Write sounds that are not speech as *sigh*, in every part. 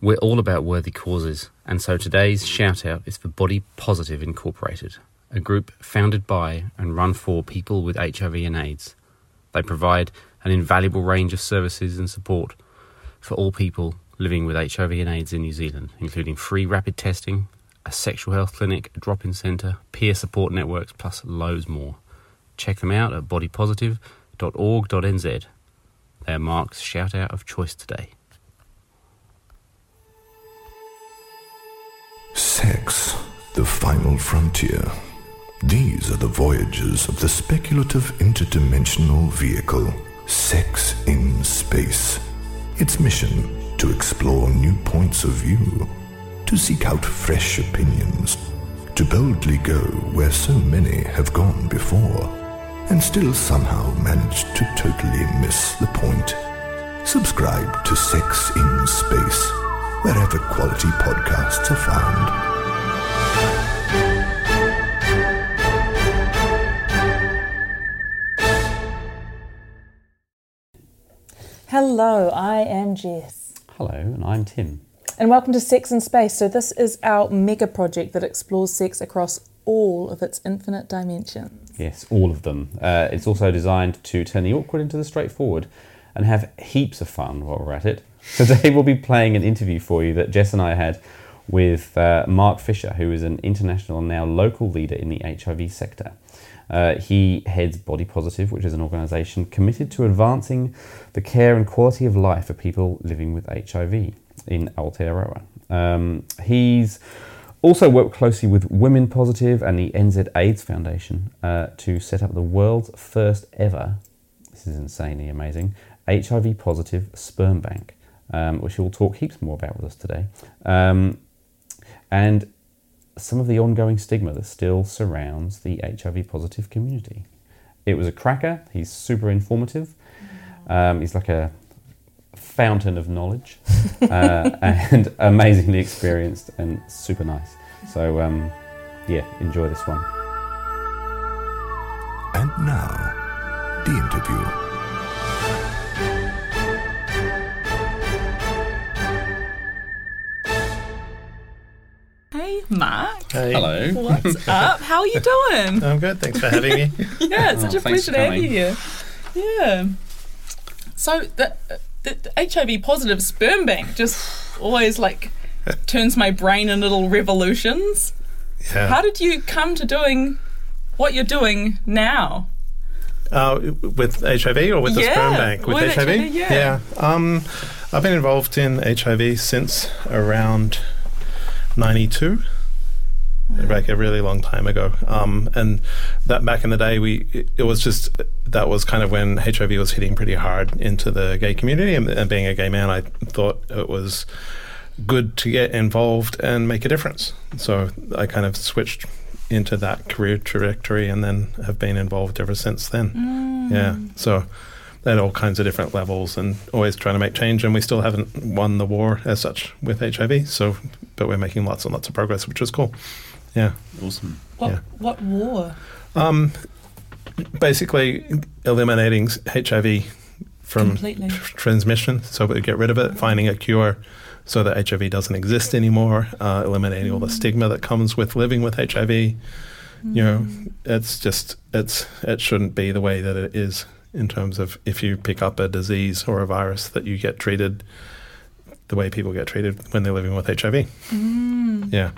We're all about worthy causes, and so today's shout out is for Body Positive Incorporated, a group founded by and run for people with HIV and AIDS. They provide an invaluable range of services and support for all people living with HIV and AIDS in New Zealand, including free rapid testing, a sexual health clinic, a drop in centre, peer support networks, plus loads more. Check them out at bodypositive.org.nz. They are Mark's shout out of choice today. Sex, the final frontier. These are the voyages of the speculative interdimensional vehicle, Sex in Space. Its mission to explore new points of view, to seek out fresh opinions, to boldly go where so many have gone before, and still somehow manage to totally miss the point. Subscribe to Sex in Space, wherever quality podcasts are found. Hello, I am Jess. Hello, and I'm Tim. And welcome to Sex in Space. So, this is our mega project that explores sex across all of its infinite dimensions. Yes, all of them. Uh, it's also designed to turn the awkward into the straightforward and have heaps of fun while we're at it. *laughs* Today, we'll be playing an interview for you that Jess and I had with uh, Mark Fisher, who is an international and now local leader in the HIV sector. Uh, he heads Body Positive, which is an organisation committed to advancing the care and quality of life for people living with HIV in Aotearoa. Um, he's also worked closely with Women Positive and the NZ AIDS Foundation uh, to set up the world's first ever, this is insanely amazing, HIV positive sperm bank, um, which he'll talk heaps more about with us today. Um, and some of the ongoing stigma that still surrounds the HIV positive community. It was a cracker. He's super informative. Um, he's like a fountain of knowledge *laughs* uh, and amazingly experienced and super nice. So, um, yeah, enjoy this one. And now, the interview. Mark. Hey. Hello. What's up? How are you doing? *laughs* I'm good. Thanks for having me. *laughs* Yeah, it's Oh, such a thanks pleasure for to have you here. Yeah. So, the, the, the HIV positive sperm bank just always like *laughs* turns my brain in little revolutions. Yeah. How did you come to doing what you're doing now? uh, with HIV or with the sperm bank? With, with HIV? HIV, yeah. Um, I've been involved in HIV since around 92. Back a really long time ago, um, and that back in the day, we it, it was just that was kind of when HIV was hitting pretty hard into the gay community, and, and being a gay man, I thought it was good to get involved and make a difference. So I kind of switched into that career trajectory and then have been involved ever since then. Yeah. So at all kinds of different levels and always trying to make change and we still haven't won the war as such with HIV. So but we're making lots and lots of progress, which is cool. Yeah. Awesome. What, Yeah. what war? Um basically eliminating HIV from Completely. tr- transmission so we get rid of it, finding a cure so that HIV doesn't exist anymore, uh, eliminating all the stigma that comes with living with HIV. You know, it's just it's it shouldn't be the way that it is in terms of if you pick up a disease or a virus that you get treated the way people get treated when they're living with HIV. Yeah.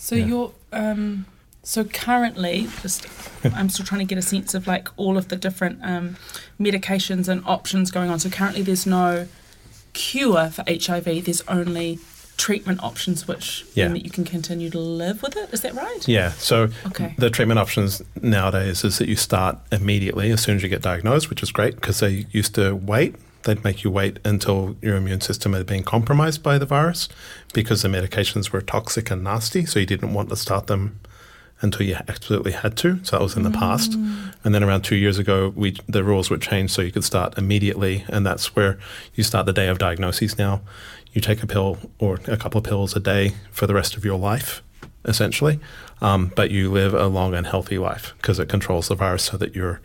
So Yeah. you're um so currently just I'm still trying to get a sense of like all of the different um, medications and options going on. So currently there's no cure for HIV. There's only treatment options which Yeah. mean that you can continue to live with it. Is that right? Yeah. So Okay. the treatment options nowadays is that you start immediately as soon as you get diagnosed, which is great because they used to wait. They'd make you wait until your immune system had been compromised by the virus because the medications were toxic and nasty. So you didn't want to start them until you absolutely had to. So that was in the past. And then around two years ago, we the rules were changed so you could start immediately, and that's where you start the day of diagnosis. Now, you take a pill or a couple of pills a day for the rest of your life, essentially, um, but you live a long and healthy life because it controls the virus so that you're.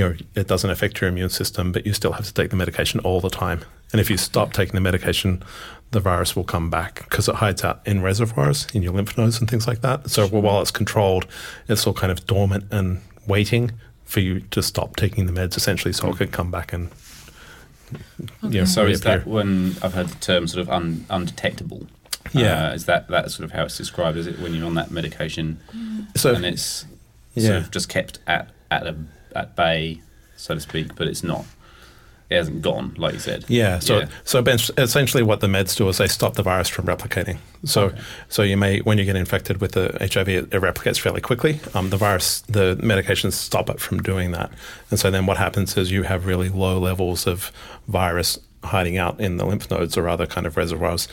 You know, it doesn't affect your immune system, but you still have to take the medication all the time. And if you stop taking the medication, the virus will come back because it hides out in reservoirs in your lymph nodes and things like that. So while it's controlled, it's all kind of dormant and waiting for you to stop taking the meds, essentially, so it could come back and. you know, So is that when I've heard the term sort of un, undetectable? Yeah. Uh, is that that sort of how it's described? Is it when you're on that medication so? and it's Yeah. sort of just kept at at a at bay, so to speak, but it's not. It hasn't gone, like you said. Yeah. So Yeah. so essentially, what the meds do is they stop the virus from replicating. So Okay. so you may when you get infected with the HIV, it, it replicates fairly quickly. Um, the virus, the medications stop it from doing that, and so then what happens is you have really low levels of virus hiding out in the lymph nodes or other kind of reservoirs,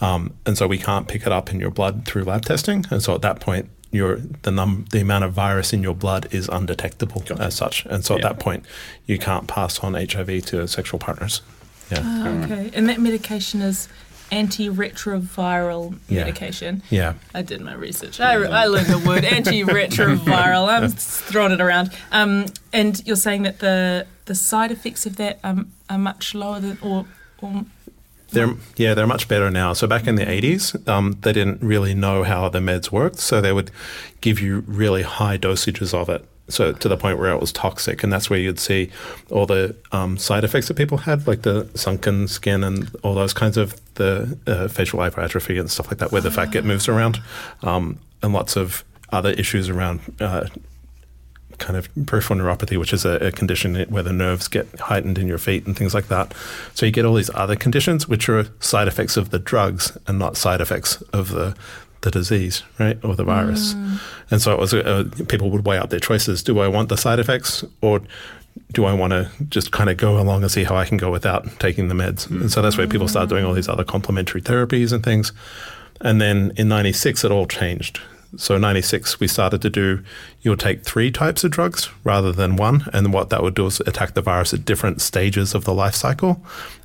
um, and so we can't pick it up in your blood through lab testing, and so at that point. Your, the num the amount of virus in your blood is undetectable as such, and so at Yeah. that point you can't pass on HIV to sexual partners. Yeah. Ah, okay. And that medication is antiretroviral Yeah. medication. Yeah. I did my research. I, I learned the word, *laughs* antiretroviral. I'm *laughs* throwing it around. Um, and you're saying that the the side effects of that um, are much lower than, or, or They're yeah, they're much better now. So back in the eighties, um, they didn't really know how the meds worked, so they would give you really high dosages of it. So to the point where it was toxic, and that's where you'd see all the um, side effects that people had, like the sunken skin and all those kinds of the uh, facial eyebrow atrophy and stuff like that, where the fat get moves around, um, and lots of other issues around uh, kind of peripheral neuropathy, which is a, a condition where the nerves get heightened in your feet and things like that. So you get all these other conditions, which are side effects of the drugs and not side effects of the the disease, right, or the virus. And so it was uh, people would weigh up their choices: Do I want the side effects, or do I want to just kind of go along and see how I can go without taking the meds? And so that's where people started doing all these other complementary therapies and things. And then in 96, it all changed. So 96, we started to do, you'll take three types of drugs rather than one. And what that would do is attack the virus at different stages of the life cycle.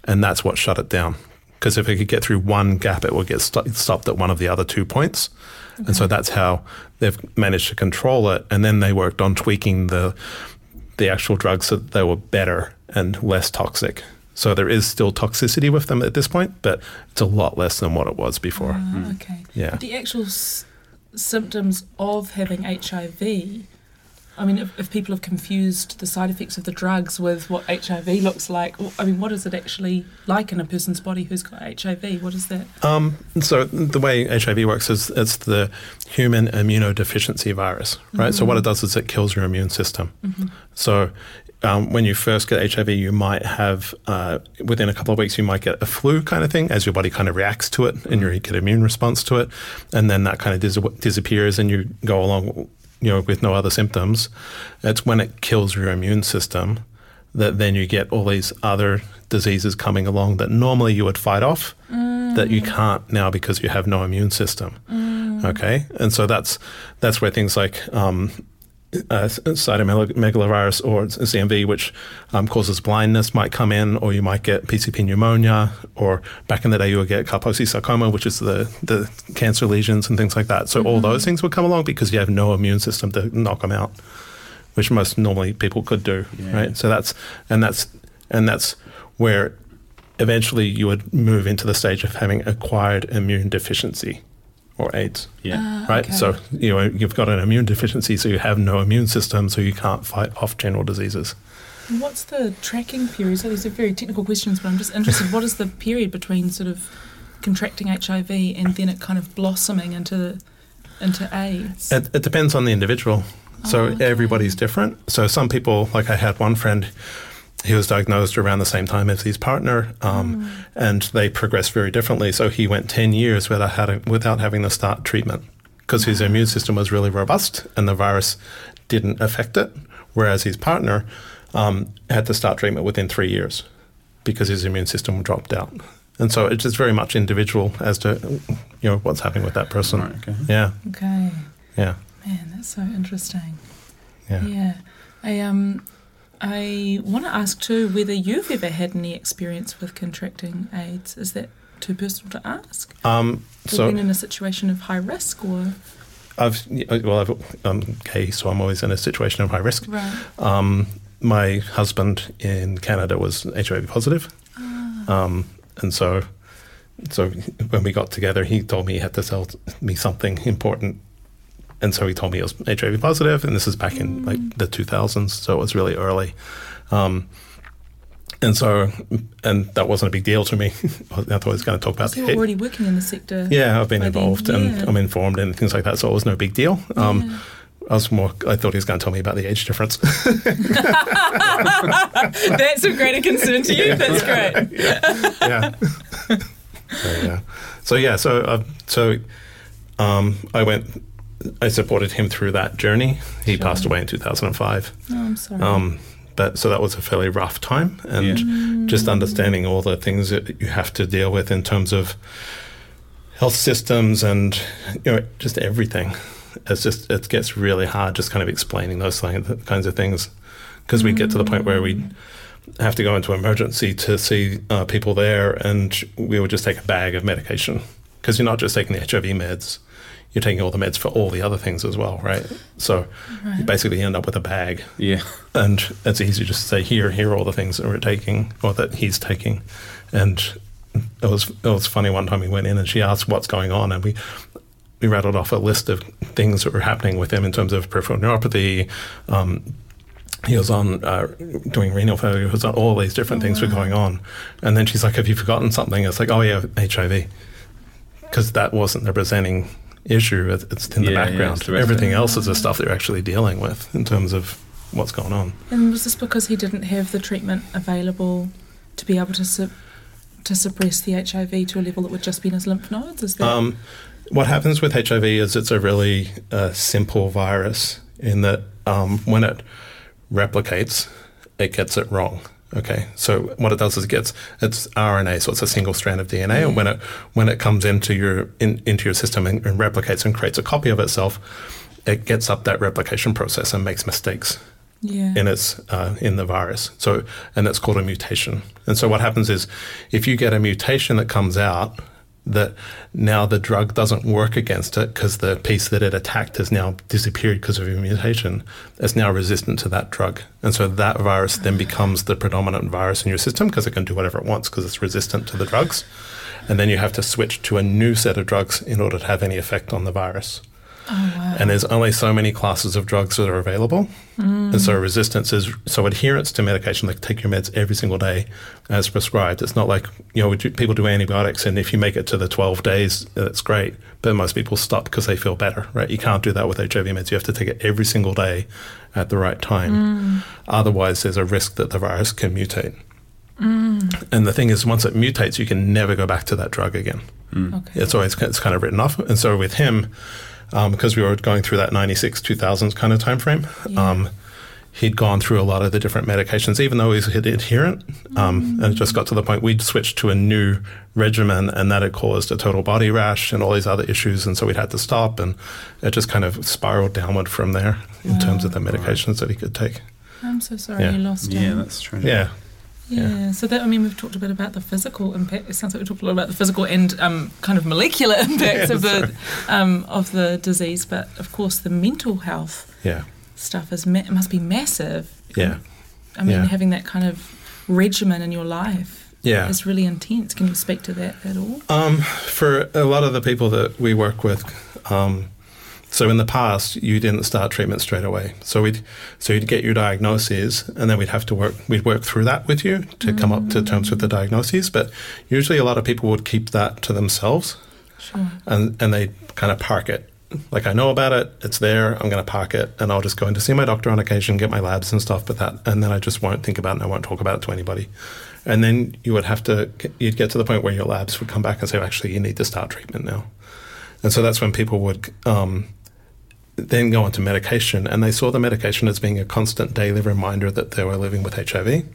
And that's what shut it down. Because if it could get through one gap, it would get st- stopped at one of the other two points. And so that's how they've managed to control it. And then they worked on tweaking the, the actual drugs so that they were better and less toxic. So there is still toxicity with them at this point, but it's a lot less than what it was before. Ah, okay. Yeah. The actual s- symptoms of having HIV. I mean, if, if people have confused the side effects of the drugs with what HIV looks like, or- I mean, what is it actually like in a person's body who's got HIV? What is that? Um, so the way HIV works is it's the human immunodeficiency virus, right? So what it does is it kills your immune system. So um, when you first get HIV, you might have uh, within a couple of weeks you might get a flu kind of thing as your body kind of reacts to it and you get an immune response to it, and then that kind of dis- disappears and you go along, you know, with no other symptoms. It's when it kills your immune system that then you get all these other diseases coming along that normally you would fight off that you can't now because you have no immune system. Okay, and so that's that's where things like um, uh, cytomegalovirus or CMV, which um, causes blindness, might come in, or you might get PCP pneumonia, or back in the day you would get Kaposi sarcoma, which is the, the cancer lesions and things like that. So all those things would come along because you have no immune system to knock them out, which most normally people could do, Yeah. right? So that's and that's and that's where eventually you would move into the stage of having acquired immune deficiency or AIDS Yeah. Ah, right? okay. So you know you've got an immune deficiency, so you have no immune system, so you can't fight off general diseases. And What's the tracking period? So these are very technical questions, but I'm just interested. what is the period between sort of contracting HIV and then it kind of blossoming into into AIDS? It, it depends on the individual. So Oh, okay. everybody's different. So some people, like I had one friend, he was diagnosed around the same time as his partner, um, Mm. and they progressed very differently. So he went ten years without having, without having to start treatment because his immune system was really robust and the virus didn't affect it. Whereas his partner um, had to start treatment within three years because his immune system dropped out. And so it's just very much individual as to you know what's happening with that person. Right, okay. Yeah, Okay, yeah, man, that's so interesting. yeah. Yeah, I um, I want to ask too whether you've ever had any experience with contracting AIDS. Is that too personal to ask? Um, so been in a situation of high risk, or I've well, I've, I'm gay, so I'm always in a situation of high risk. right? Um, my husband in Canada was HIV positive, Ah. um, and so so when we got together, he told me he had to tell me something important. And so he told me he was HIV positive, and this is back in like the 2000s, so it was really early. Um, and so, and that wasn't a big deal to me. *laughs* I thought he was going to talk about So you're the already working in the sector. yeah, I've been then, involved yeah. and I'm informed and things like that, so it was no big deal. Um, Yeah. I was more. I thought he was going to tell me about the age difference. *laughs* That's of greater concern to you. That's great. *laughs* yeah. so yeah. So yeah. So uh, so um, I went. I supported him through that journey. He passed away in 2005. Oh, I'm sorry. Um, but so that was a fairly rough time, and just understanding all the things that you have to deal with in terms of health systems and you know just everything. It's just it gets really hard just kind of explaining those kinds of things because we get to the point where we have to go into emergency to see uh, people there, and we would just take a bag of medication because you're not just taking the HIV meds. You're taking all the meds for all the other things as well, right? So you basically end up with a bag. Yeah. and it's easy just to say here here are all the things that we're taking or that he's taking. And it was it was funny one time we went in and she asked what's going on and we we rattled off a list of things that were happening with him in terms of peripheral neuropathy um, he was on uh, doing renal failure he was on all these different things were going on. And then she's like have you forgotten something? It's like oh yeah hiv because that wasn't the presenting issue It- it's in the Yeah, yeah, background it's the everything it. else is the stuff they're actually dealing with in terms of what's going on and was this because he didn't have the treatment available to be able to su- to suppress the HIV to a level that would just be in his lymph nodes? Is that Um, what happens with HIV is it's a really uh, simple virus in that um, when it replicates, it gets it wrong. Okay, so what it does is it gets it's RNA, so it's a single strand of DNA, and when it when it comes into your in, into your system and, and replicates and creates a copy of itself, it gets up that replication process and makes mistakes yeah? in its uh, in the virus. So and that's called a mutation. And so what happens is if you get a mutation that comes out that now the drug doesn't work against it because the piece that it attacked has now disappeared because of your mutation. It's now resistant to that drug. And so that virus then becomes the predominant virus in your system because it can do whatever it wants because it's resistant to the drugs. And then you have to switch to a new set of drugs in order to have any effect on the virus. Oh, and there's only so many classes of drugs that are available. Mm. And so resistance is so adherence to medication, like take your meds every single day as prescribed. It's not like, you know, we do, people do antibiotics and if you make it to the 12 days, that's great. But most people stop because they feel better, right? You can't do that with HIV meds. You have to take it every single day at the right time. Mm. Otherwise, there's a risk that the virus can mutate. Mm. And the thing is, once it mutates, you can never go back to that drug again okay. it's always it's kind of written off. And so with him, um, because we were going through that 96, 2000s kind of time frame, Yeah. um, he'd gone through a lot of the different medications, even though he's adherent. Um, And it just got to the point we'd switched to a new regimen and that had caused a total body rash and all these other issues. And so we'd had to stop and it just kind of spiraled downward from there in terms of the medications that he could take. I'm so sorry Yeah. you lost him. Yeah, that's true. Yeah. Yeah. So that I mean, we've talked a bit about the physical impact. It sounds like we talked a lot about the physical and um, kind of molecular *laughs* impacts of the um, of the disease, but of course the mental health Yeah. stuff is ma- must be massive. Yeah. I mean, Yeah. having that kind of regimen in your life Yeah. is really intense. Can you speak to that at all? Um, for a lot of the people that we work with, um, so in the past you didn't start treatment straight away. So we'd so you'd get your diagnoses, and then we'd have to work. We'd work through that with you to come up to terms with the diagnoses. But usually, a lot of people would keep that to themselves, Sure. and and they kind of park it. Like I know about it, it's there. I'm going to park it, and I'll just go in to see my doctor on occasion, get my labs and stuff. But that, and then I just won't think about it, and I won't talk about it to anybody. And then you would have to, you'd get to the point where your labs would come back and say, actually, you need to start treatment now. And so that's when people would um, then go onto medication, and they saw the medication as being a constant daily reminder that they were living with HIV.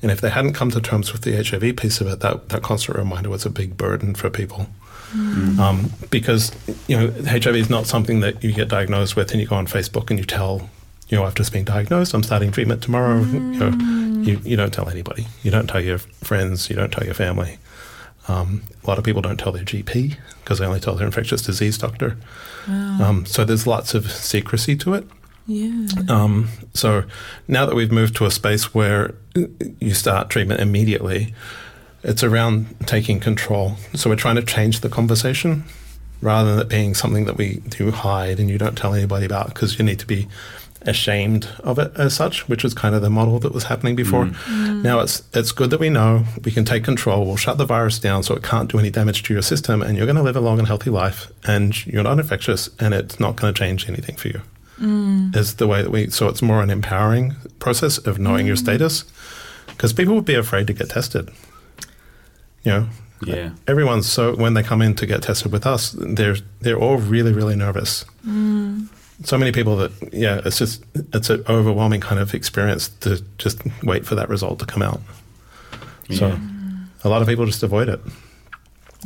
And if they hadn't come to terms with the HIV piece of it, that, that constant reminder was a big burden for people. Um, because you know HIV is not something that you get diagnosed with and you go on Facebook and you tell you know I've just been diagnosed I'm starting treatment tomorrow. You, know, you you don't tell anybody. You don't tell your friends you don't tell your family um, a lot of people don't tell their GP because they only tell their infectious disease doctor um, so there's lots of secrecy to it Yeah. um, so now that we've moved to a space where you start treatment immediately, It's around taking control. So we're trying to change the conversation rather than it being something that we do hide and you don't tell anybody about because you need to be ashamed of it as such, which was kind of the model that was happening before. Mm. Mm. Now it's it's good that we know we can take control. We'll shut the virus down so it can't do any damage to your system, and you're going to live a long and healthy life, and you're not infectious, and it's not going to change anything for you. Mm. Is the way that we. So it's more an empowering process of knowing your status, because people would be afraid to get tested. You know, Yeah. everyone's so when they come in to get tested with us, they're they're all really really nervous. So many people that yeah, it's just it's an overwhelming kind of experience to just wait for that result to come out. So Yeah. a lot of people just avoid it,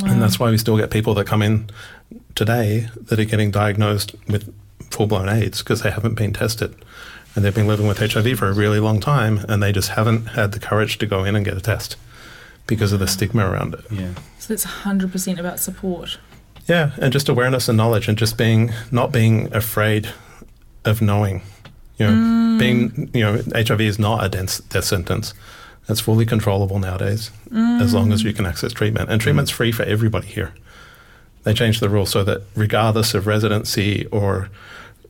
and that's why we still get people that come in today that are getting diagnosed with full blown AIDS because they haven't been tested. And they've been living with HIV for a really long time, and they just haven't had the courage to go in and get a test because of the stigma around it. Yeah. So it's 100% about support. Yeah, and just awareness and knowledge, and just being not being afraid of knowing. You know, mm. being you know, HIV is not a death, death sentence. It's fully controllable nowadays, as long as mm. you can access treatment, and treatment's free for everybody here. They changed the rule so that regardless of residency or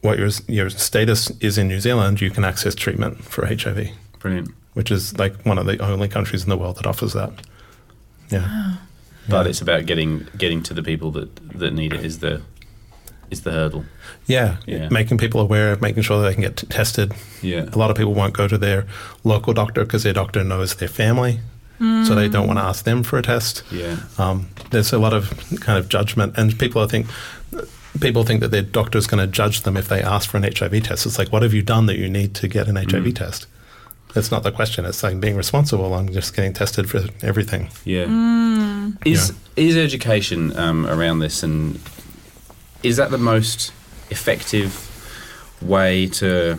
what your your status is in New Zealand, you can access treatment for HIV, Brilliant. which is like one of the only countries in the world that offers that. Yeah. But it's about getting getting to the people that, that need it is the is the hurdle. Yeah, Yeah. making people aware, of making sure that they can get t- tested. Yeah. A lot of people won't go to their local doctor because their doctor knows their family, so they don't want to ask them for a test. Yeah. Um, there's a lot of kind of judgment, and people I think people think that their doctor is going to judge them if they ask for an HIV test. It's like, what have you done that you need to get an HIV test? That's not the question. It's like being responsible. I'm just getting tested for everything. Yeah. Is is education um, around this and is that the most effective way to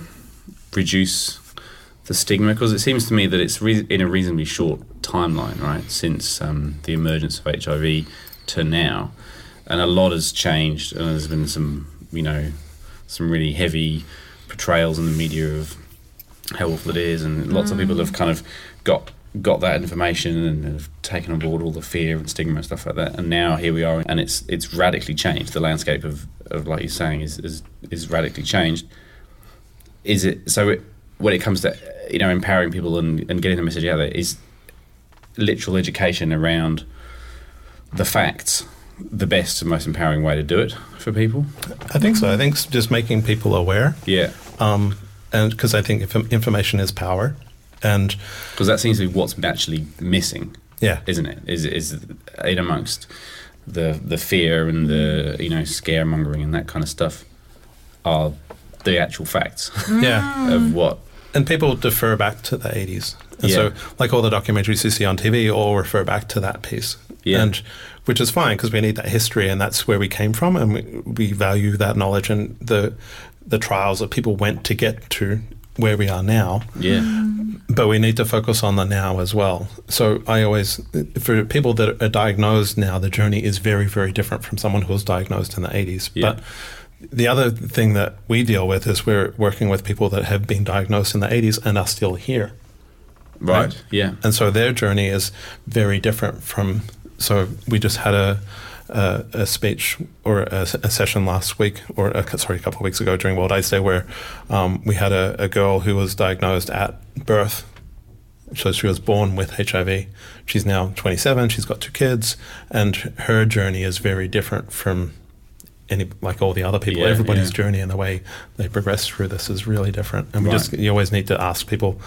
reduce the stigma? Because it seems to me that it's re- in a reasonably short timeline, right, since um, the emergence of HIV to now, and a lot has changed, and there's been some, you know, some really heavy portrayals in the media of how awful it is, and lots of people have kind of got got that information and have taken on board all the fear and stigma and stuff like that. And now here we are, and it's it's radically changed. The landscape of, of like you're saying is, is is radically changed. Is it so? It, when it comes to you know empowering people and, and getting the message out there, is literal education around the facts the best and most empowering way to do it for people? I think so. I think just making people aware, Yeah, um, and because I think if information is power, and because that seems to be what's actually missing. yeah, isn't it? Is is in amongst the the fear and the you know scaremongering and that kind of stuff are the actual facts yeah, *laughs* of what. and people defer back to the 80s. And Yeah. so, like all the documentaries you see on TV, all refer back to that piece. Yeah. And which is fine because we need that history and that's where we came from and we, we value that knowledge and the the trials that people went to get to where we are now. Yeah, But we need to focus on the now as well. So I always, for people that are diagnosed now, the journey is very, very different from someone who was diagnosed in the 80s. Yeah. But the other thing that we deal with is we're working with people that have been diagnosed in the 80s and are still here. right. Yeah, And so their journey is very different from. So we just had a a, a speech or a, a session last week, or a, sorry, a couple of weeks ago during World AIDS Day, where um, we had a, a girl who was diagnosed at birth. So she was born with HIV. She's now 27. She's got two kids, and her journey is very different from any like all the other people. Yeah, Everybody's yeah. journey and the way they progress through this is really different. And we Right. just you always need to ask people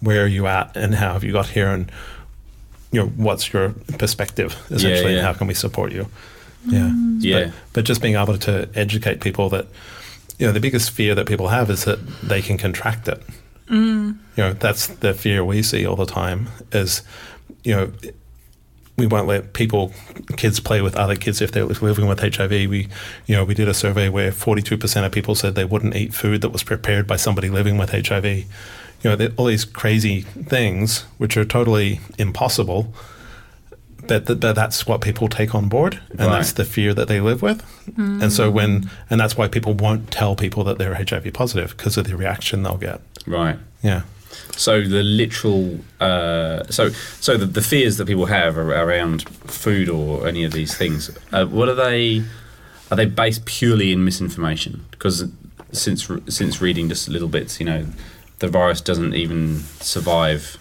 where are you at and how have you got here and you know what's your perspective essentially yeah. and how can we support you yeah. Mm. Yeah. but, but just being able to educate people that you know the biggest fear that people have is that they can contract it. Mm. You know that's the fear we see all the time is you know we won't let people kids play with other kids if they're living with HIV we you know we did a survey where 42% of people said they wouldn't eat food that was prepared by somebody living with HIV you know all these crazy things which are totally impossible but, th- but that's what people take on board and Right. that's the fear that they live with and so when and that's why people won't tell people that they're HIV positive because of the reaction they'll get right. yeah So the literal, uh, so so the, the fears that people have around food or any of these things, uh, what are they? Are they based purely in misinformation? Because since since reading just little bits, you know, the virus doesn't even survive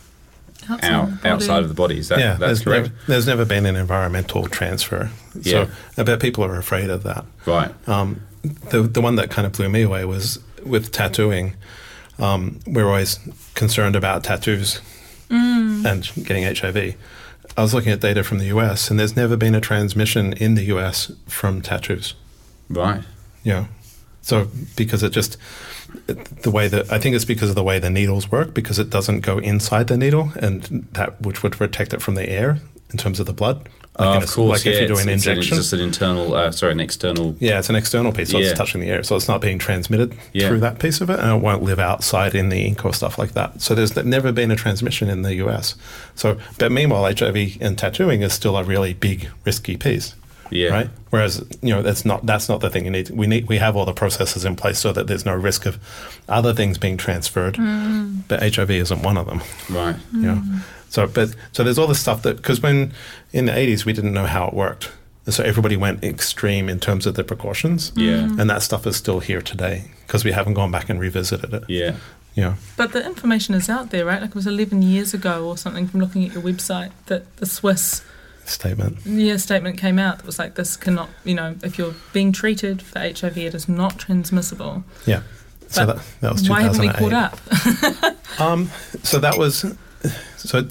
Outside out the outside of the body. Is that yeah, that's there's correct? never, there's never been an environmental transfer. Yeah. So I bet people are afraid of that. Right. Um, the the one that kind of blew me away was with tattooing. Um, we're always concerned about tattoos and getting HIV. I was looking at data from the US, and there's never been a transmission in the US from tattoos. Right. Yeah. so because it just the way that I think it's because of the way the needles work, because it doesn't go inside the needle, and that which would protect it from the air in terms of the blood. Oh, in of a- course. like yeah, if you do it's, an it's injection. just an internal. Uh, sorry, an external. Yeah, it's an external piece, so Yeah. it's touching the air, so it's not being transmitted Yeah. through that piece of it, and it won't live outside in the ink or stuff like that. So there's never been a transmission in the US. So, but meanwhile, HIV and tattooing is still a really big, risky piece, Yeah. right? Whereas you know that's not that's not the thing you need. We need we have all the processes in place so that there's no risk of other things being transferred, mm. but HIV isn't one of them. Right. You know? Mm. So, but so there's all this stuff that because when in the 80s we didn't know how it worked, so everybody went extreme in terms of the precautions. Yeah. Mm. and that stuff is still here today because we haven't gone back and revisited it. Yeah. Yeah. But the information is out there, right? Like it was 11 years ago or something from looking at your website that the Swiss statement. yeah, statement came out that was like, this cannot, you know, if you're being treated for HIV, it is not transmissible. Yeah. So that, that was 2008. Why haven't we caught up? *laughs* Um, so that was, so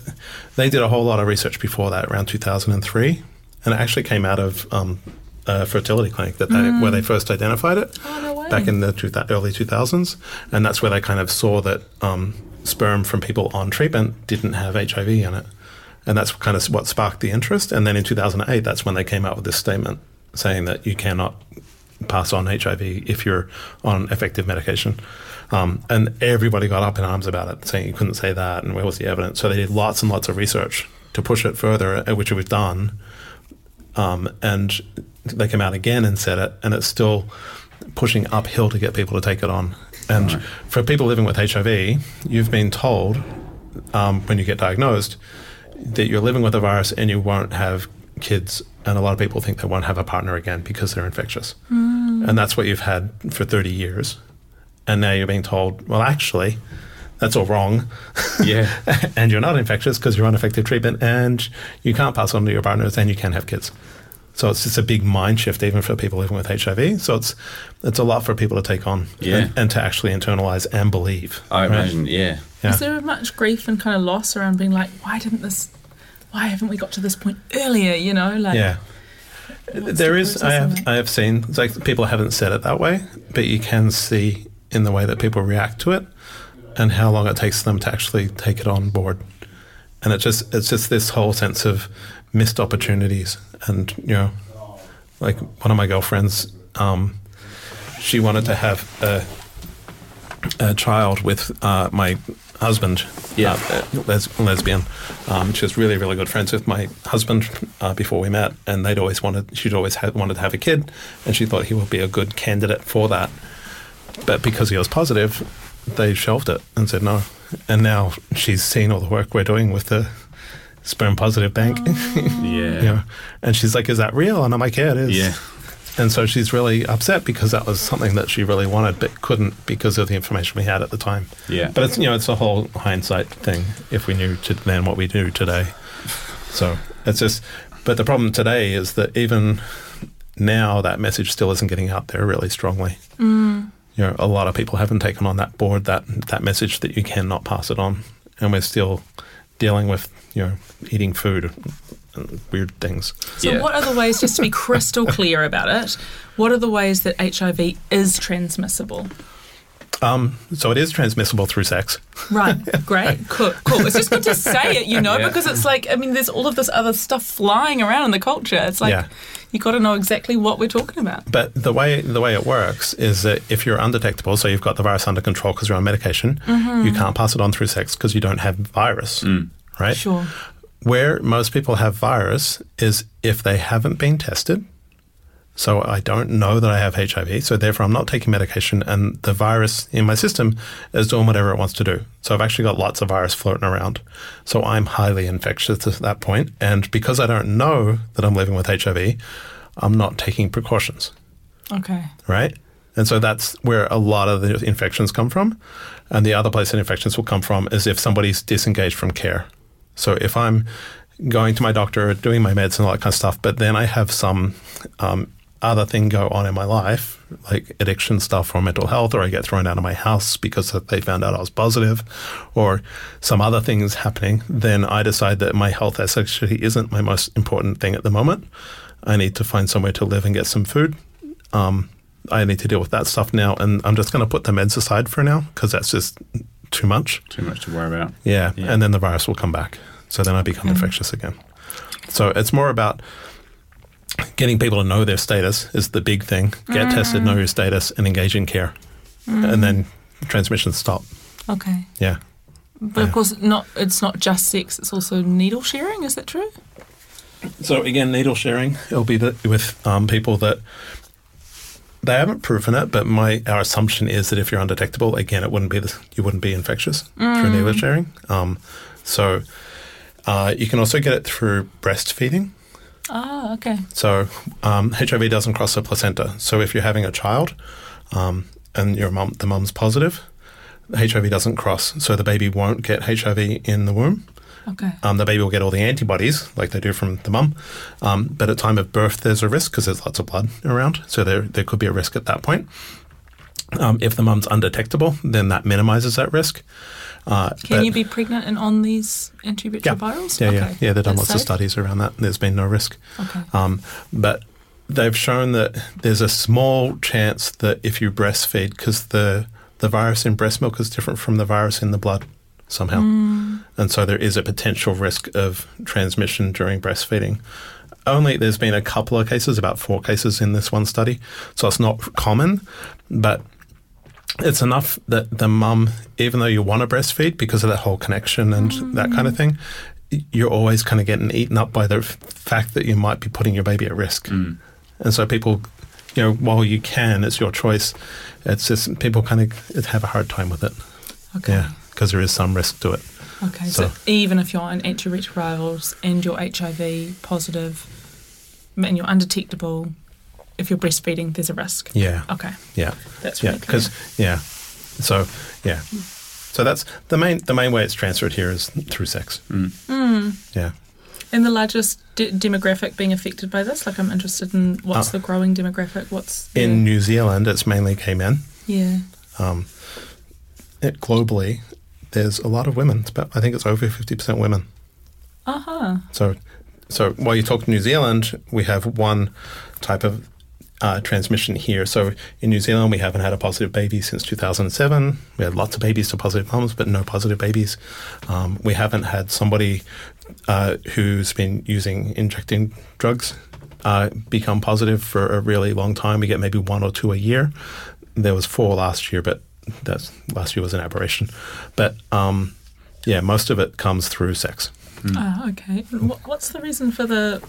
they did a whole lot of research before that, around 2003, and it actually came out of um, a fertility clinic that they, where they first identified it Oh, no way. back in the two, early 2000s, and that's where they kind of saw that um, sperm from people on treatment didn't have HIV in it, and that's kind of what sparked the interest. And then in 2008, that's when they came out with this statement saying that you cannot pass on HIV if you're on effective medication. Um, and everybody got up in arms about it, saying you couldn't say that, and where was the evidence? So they did lots and lots of research to push it further, uh, which we've done. Um, and they came out again and said it, and it's still pushing uphill to get people to take it on. And Right. for people living with HIV, you've been told um, when you get diagnosed that you're living with a virus and you won't have kids. And a lot of people think they won't have a partner again because they're infectious. Hmm. And that's what you've had for 30 years. And now you're being told, well, actually, that's all wrong. Yeah. *laughs* and you're not infectious because you're on effective treatment and you can't pass on to your partners and you can't have kids. So it's just a big mind shift even for people living with HIV. So it's it's a lot for people to take on Yeah. and, and to actually internalize and believe. I right? imagine. Yeah. Yeah. Is there much grief and kind of loss around being like, why didn't this, why haven't we got to this point earlier? You know, like, Yeah. There the is. I have. I have seen. Like people haven't said it that way, but you can see in the way that people react to it, and how long it takes them to actually take it on board. And it just. It's just this whole sense of missed opportunities, and you know, like one of my girlfriends, um, she wanted to have a, a child with uh, my husband. Yeah. uh, les- lesbian. Um, she was really, really good friends with my husband uh, before we met, and they'd always wanted. She'd always had, wanted to have a kid, and she thought he would be a good candidate for that. But because he was positive, they shelved it and said no. And now she's seen all the work we're doing with the sperm positive bank. *laughs* Yeah. you know, and she's like, "Is that real?" And I'm like, "Yeah, it is." Yeah. And so she's really upset because that was something that she really wanted but couldn't because of the information we had at the time. Yeah. But it's you know it's a whole hindsight thing. If we knew to then what we do today, so it's just. But the problem today is that even now that message still isn't getting out there really strongly. Mm. You know, a lot of people haven't taken on that board that that message that you cannot pass it on, and we're still dealing with you know eating food and weird things. So, Yeah. what are the ways, just to be crystal clear about it, what are the ways that HIV is transmissible? Um, so it is transmissible through sex. Right, *laughs* great, cool, cool. It's just good to say it, you know, Yeah. because it's like, I mean, there's all of this other stuff flying around in the culture. It's like, Yeah. you got to know exactly what we're talking about. But the way the way it works is that if you're undetectable, so you've got the virus under control because you're on medication, you can't pass it on through sex because you don't have virus, right? Sure. Where most people have virus is if they haven't been tested, So I don't know that I have HIV. So therefore, I'm not taking medication, and the virus in my system is doing whatever it wants to do. So I've actually got lots of virus floating around. So I'm highly infectious at that point. point, and because I don't know that I'm living with HIV, I'm not taking precautions Okay. right? And so that's where a lot of the infections come from. And the other place that infections will come from is if somebody's disengaged from care. So if I'm going to my doctor, doing my meds and all that kind of stuff, but then I have some um, other thing go on in my life, like addiction stuff or mental health, or I get thrown out of my house because they found out I was positive, or some other things happening, then I decide that my health actually isn't my most important thing at the moment. I need to find somewhere to live and get some food. Um, I need to deal with that stuff now, and I'm just going to put the meds aside for now because that's just too much. Too much to worry about. Yeah. Yeah. and then the virus will come back. So then I become infectious again. So it's more about getting people to know their status is the big thing. Get tested, know your status, and engage in care, and then transmissions stop. Okay. Yeah. But of course, not. It's not just sex. It's also needle sharing. Is that true? So again, needle sharing. It'll be the, with um, people that they haven't proven it, but my our assumption is that if you're undetectable, again, it wouldn't be the, you wouldn't be infectious through needle sharing. Um, so uh, you can also get it through breastfeeding. Ah, okay. So um, HIV doesn't cross the placenta. So if you're having a child um, and your mum, the mum's positive, HIV doesn't cross. So the baby won't get HIV in the womb. Okay. Um, the baby will get all the antibodies like they do from the mum. Um, but at time of birth, there's a risk because there's lots of blood around. So there, there could be a risk at that point. Um, if the mum's undetectable, then that minimizes that risk. Uh, Can you be pregnant and on these antiretrovirals? yeah, yeah, okay. yeah. They've done That's lots of studies around that. There's been no risk. Okay. Um, but they've shown that there's a small chance that if you breastfeed, because the the virus in breast milk is different from the virus in the blood somehow, and so there is a potential risk of transmission during breastfeeding. Only there's been a couple of cases, about four cases in this one study, so it's not common, but it's enough that the mum, even though you want to breastfeed because of that whole connection and that kind of mm. thing, you're always kind of getting eaten up by the f- fact that you might be putting your baby at risk. Mm. And so people, you know, while you can, it's your choice. It's just people kind of have a hard time with it. Okay. Yeah, because there is some risk to it. Okay. So, So- even if you're on antiretrovirals and you're HIV positive and you're undetectable, if you're breastfeeding, there's a risk. Yeah, Okay. yeah, That's yeah. really clear. Because yeah, so yeah, so that's the main the main way it's transferred here is through sex. Yeah. And the largest de- demographic being affected by this? Like, I'm interested in what's Uh, the growing demographic? What's the- In New Zealand, it's mainly gay men. yeah. Um, it, globally, there's a lot of women. It's about, I think it's over fifty percent women. Uh huh. So, so while you talk to New Zealand, we have one type of uh, transmission here. So in New Zealand, we haven't had a positive baby since 2007. We had lots of babies to positive moms, but no positive babies. Um, we haven't had somebody uh, who's been using injecting drugs uh, become positive for a really long time. We get maybe one or two a year. There was four last year, but that's last year was an aberration. But um, yeah, most of it comes through sex. Ah, okay. What's the reason for the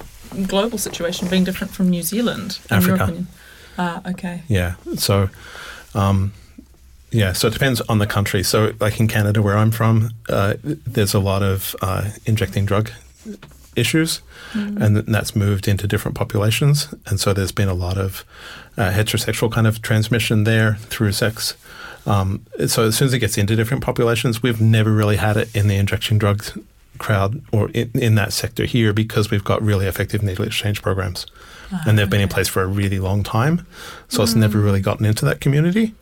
global situation being different from New Zealand? In your Africa. opinion? Ah, okay. Yeah. So, um, yeah. So it depends on the country. So, like in Canada, where I'm from, uh, there's a lot of uh, injecting drug issues, and th- that's moved into different populations. And so there's been a lot of uh, heterosexual kind of transmission there through sex. Um, so as soon as it gets into different populations, we've never really had it in the injection drugs crowd or in, in that sector here because we've got really effective needle exchange programs and they've been in place for a really long time. So it's never really gotten into that community.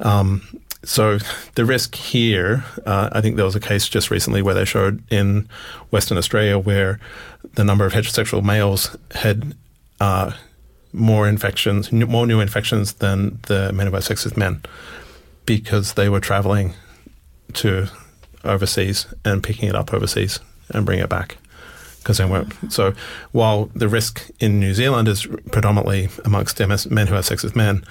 Um, so the risk here, uh, I think there was a case just recently where they showed in Western Australia where the number of heterosexual males had uh, more infections, n- more new infections than the men who had sex with men because they were traveling to overseas and picking it up overseas and bring it back because they weren't. So while the risk in New Zealand is predominantly amongst MS men who have sex with men,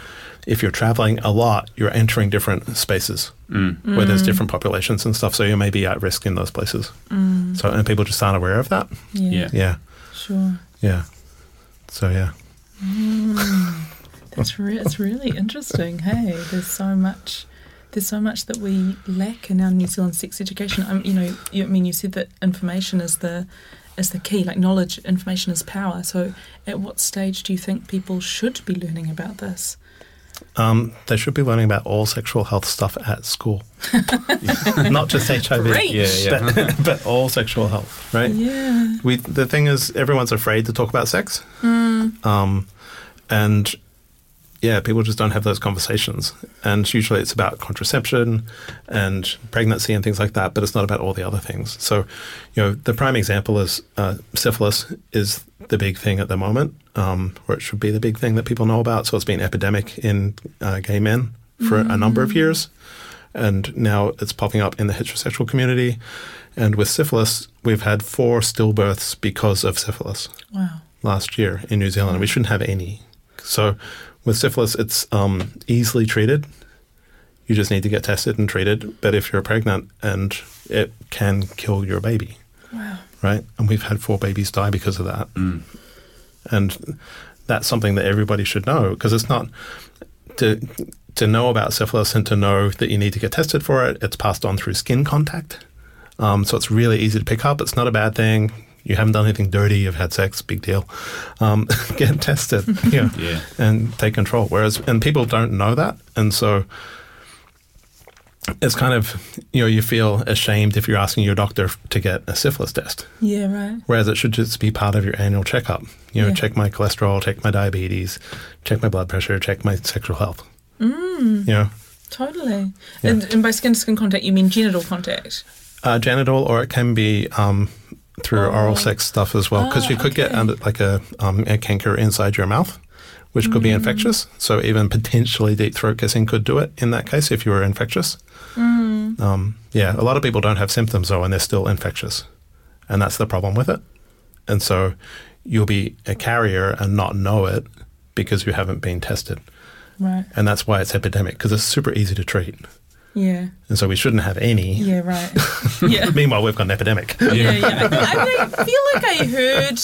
if you're traveling a lot, you're entering different spaces mm. where there's mm. different populations and stuff. So you may be at risk in those places. Mm. So and people just aren't aware of that. Yeah. Yeah. Yeah, Sure. yeah. So yeah, That's re- it's really interesting. Hey, there's so much. There's so much that we lack in our New Zealand sex education. Um, you know, you, I mean, you said that information is the is the key. Like knowledge, information is power. So, at what stage do you think people should be learning about this? Um, they should be learning about all sexual health stuff at school, *laughs* *laughs* not just HIV. Yeah, yeah. But, *laughs* but all sexual health, right? Yeah. We the thing is, everyone's afraid to talk about sex, um, and yeah, people just don't have those conversations. And usually, it's about contraception and pregnancy and things like that, but it's not about all the other things. So, you know, the prime example is uh, syphilis is the big thing at the moment, um, or it should be the big thing that people know about. So it's been epidemic in uh, gay men for a number of years and now it's popping up in the heterosexual community. And with syphilis, we've had four stillbirths because of syphilis Wow. last year in New Zealand. We shouldn't have any. So with syphilis, it's um, easily treated. You just need to get tested and treated. But if you're pregnant, and it can kill your baby, Wow. right? And we've had four babies die because of that. And that's something that everybody should know because it's not to to know about syphilis and to know that you need to get tested for it. It's passed on through skin contact, um, so it's really easy to pick up. It's not a bad thing. You haven't done anything dirty. You've had sex. Big deal. Um, *laughs* get tested, *laughs* you know, Yeah. and take control. Whereas, and people don't know that, and so it's kind of you know you feel ashamed if you're asking your doctor to get a syphilis test. Yeah. Right. Whereas it should just be part of your annual checkup. You know, Yeah. check my cholesterol, check my diabetes, check my blood pressure, check my sexual health. Mm. You know, Totally. Yeah. And, and by skin to skin contact, you mean genital contact? uh, genital, or it can be um, through Oh. oral sex stuff as well, because Ah, you could get okay. under, like a, um, a canker inside your mouth, which could be Mm. infectious. So even potentially deep throat kissing could do it in that case if you were infectious. Mm. Um, yeah, a lot of people don't have symptoms though, and they're still infectious, and that's the problem with it. And so you'll be a carrier and not know it because you haven't been tested, Right. and that's why it's epidemic because it's super easy to treat, Yeah. and so we shouldn't have any. Yeah. Right. *laughs* Yeah. Meanwhile, we've got an epidemic. yeah, yeah. I, I feel like I heard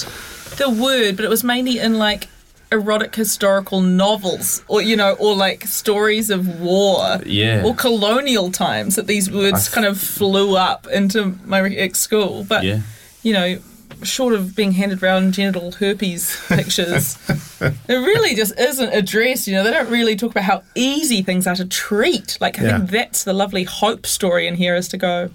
the word, but it was mainly in like erotic historical novels, or you know, or like stories of war, Yeah. or colonial times that these words I- kind of flew up into my ex school. But Yeah. you know, short of being handed around genital herpes *laughs* pictures, it really just isn't addressed. You know, they don't really talk about how easy things are to treat. Like, I Yeah. think that's the lovely hope story in here is to go,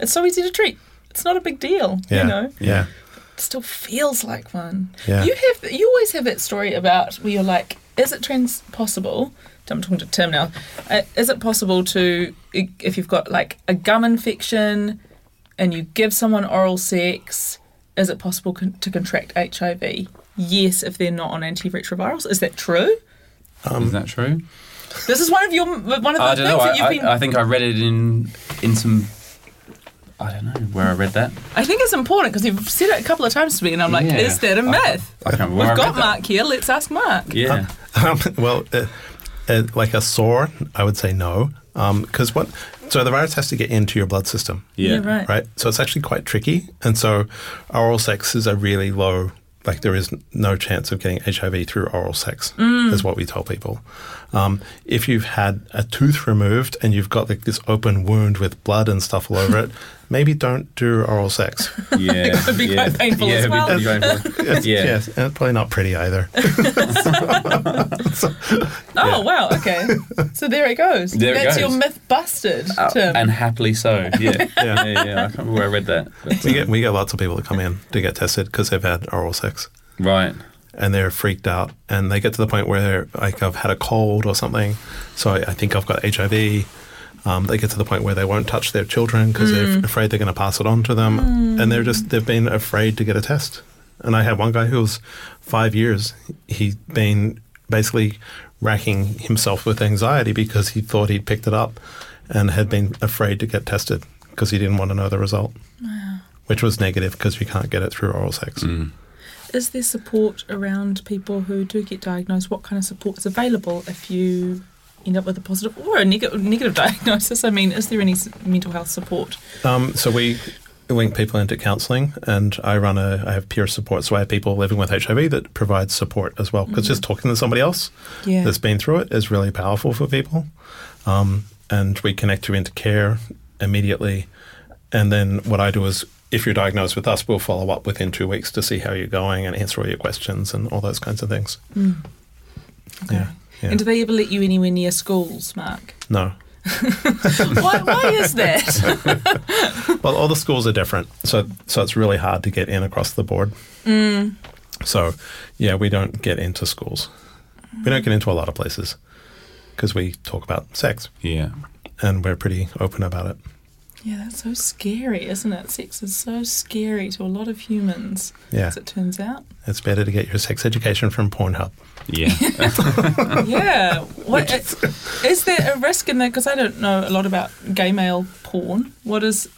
it's so easy to treat. It's not a big deal, Yeah, you know. yeah, It still feels like one. Yeah. You have, you always have that story about where you're like, is it trans possible? I'm talking to Tim now. Uh, is it possible to, if you've got like a gum infection, and you give someone oral sex, is it possible con- to contract HIV? Yes, if they're not on antiretrovirals. Is that true? Is that true? This is one of your one of the I things don't know. that I, you've I, been. I think I read it in in some. I don't know where I read that. I think it's important because you've said it a couple of times to me, and I'm like, Yeah. is that a I- myth? I can't remember where We've I got read that. Mark here. Let's ask Mark. Yeah. Um, *laughs* well, uh, uh, like a sore, I would say no, because what? So the virus has to get into your blood system. yeah. right. right? So it's actually quite tricky. And so oral sex is a really low, like there is no chance of getting HIV through oral sex, is what we tell people. Um, if you've had a tooth removed and you've got like this open wound with blood and stuff all over it, maybe don't do oral sex. *laughs* Yeah. It could be yeah. quite painful yeah, as be well. pretty painful. *laughs* It's- Yeah. Yes, and it's probably not pretty either. *laughs* Oh wow, okay. So there it goes. There it That's goes. your myth busted, Uh, Tim. and happily so. Yeah. Yeah. yeah. Yeah. yeah. I can't remember where I read that. but- we get we get lots of people that come in to get tested because they've had oral sex. right. and they're freaked out and they get to the point where they're like I've had a cold or something so I, I think I've got HIV um, they get to the point where they won't touch their children because they're mm. afraid they're going to pass it on to them. Mm. And they're just they've been afraid to get a test. And I had one guy who was five years he'd been basically racking himself with anxiety because he thought he'd picked it up and had been afraid to get tested because he didn't want to know the result. Which was negative because you can't get it through oral sex. Mm. Is there support around people who do get diagnosed? What kind of support is available if you end up with a positive or a neg- negative *laughs* diagnosis? I mean, is there any mental health support? Um, so we link people into counselling, and I run a I have peer support, so I have people living with HIV that provide support as well. Because just talking to somebody else Yeah. that's been through it is really powerful for people, um, and we connect you into care immediately. And then what I do is, if you're diagnosed with us, we'll follow up within two weeks to see how you're going and answer all your questions and all those kinds of things. Okay. Yeah, yeah. And do they ever let you anywhere near schools, Mark? No. *laughs* why, why is that? *laughs* Well, all the schools are different, so so it's really hard to get in across the board. Mm. So, yeah, we don't get into schools. We don't get into a lot of places because we talk about sex Yeah. and we're pretty open about it. Yeah, that's so scary, isn't it? Sex is so scary to a lot of humans, Yeah, as it turns out. it's better to get your sex education from Pornhub. Yeah. *laughs* yeah. What is is, there a risk in there? Because I don't know a lot about gay male porn. What is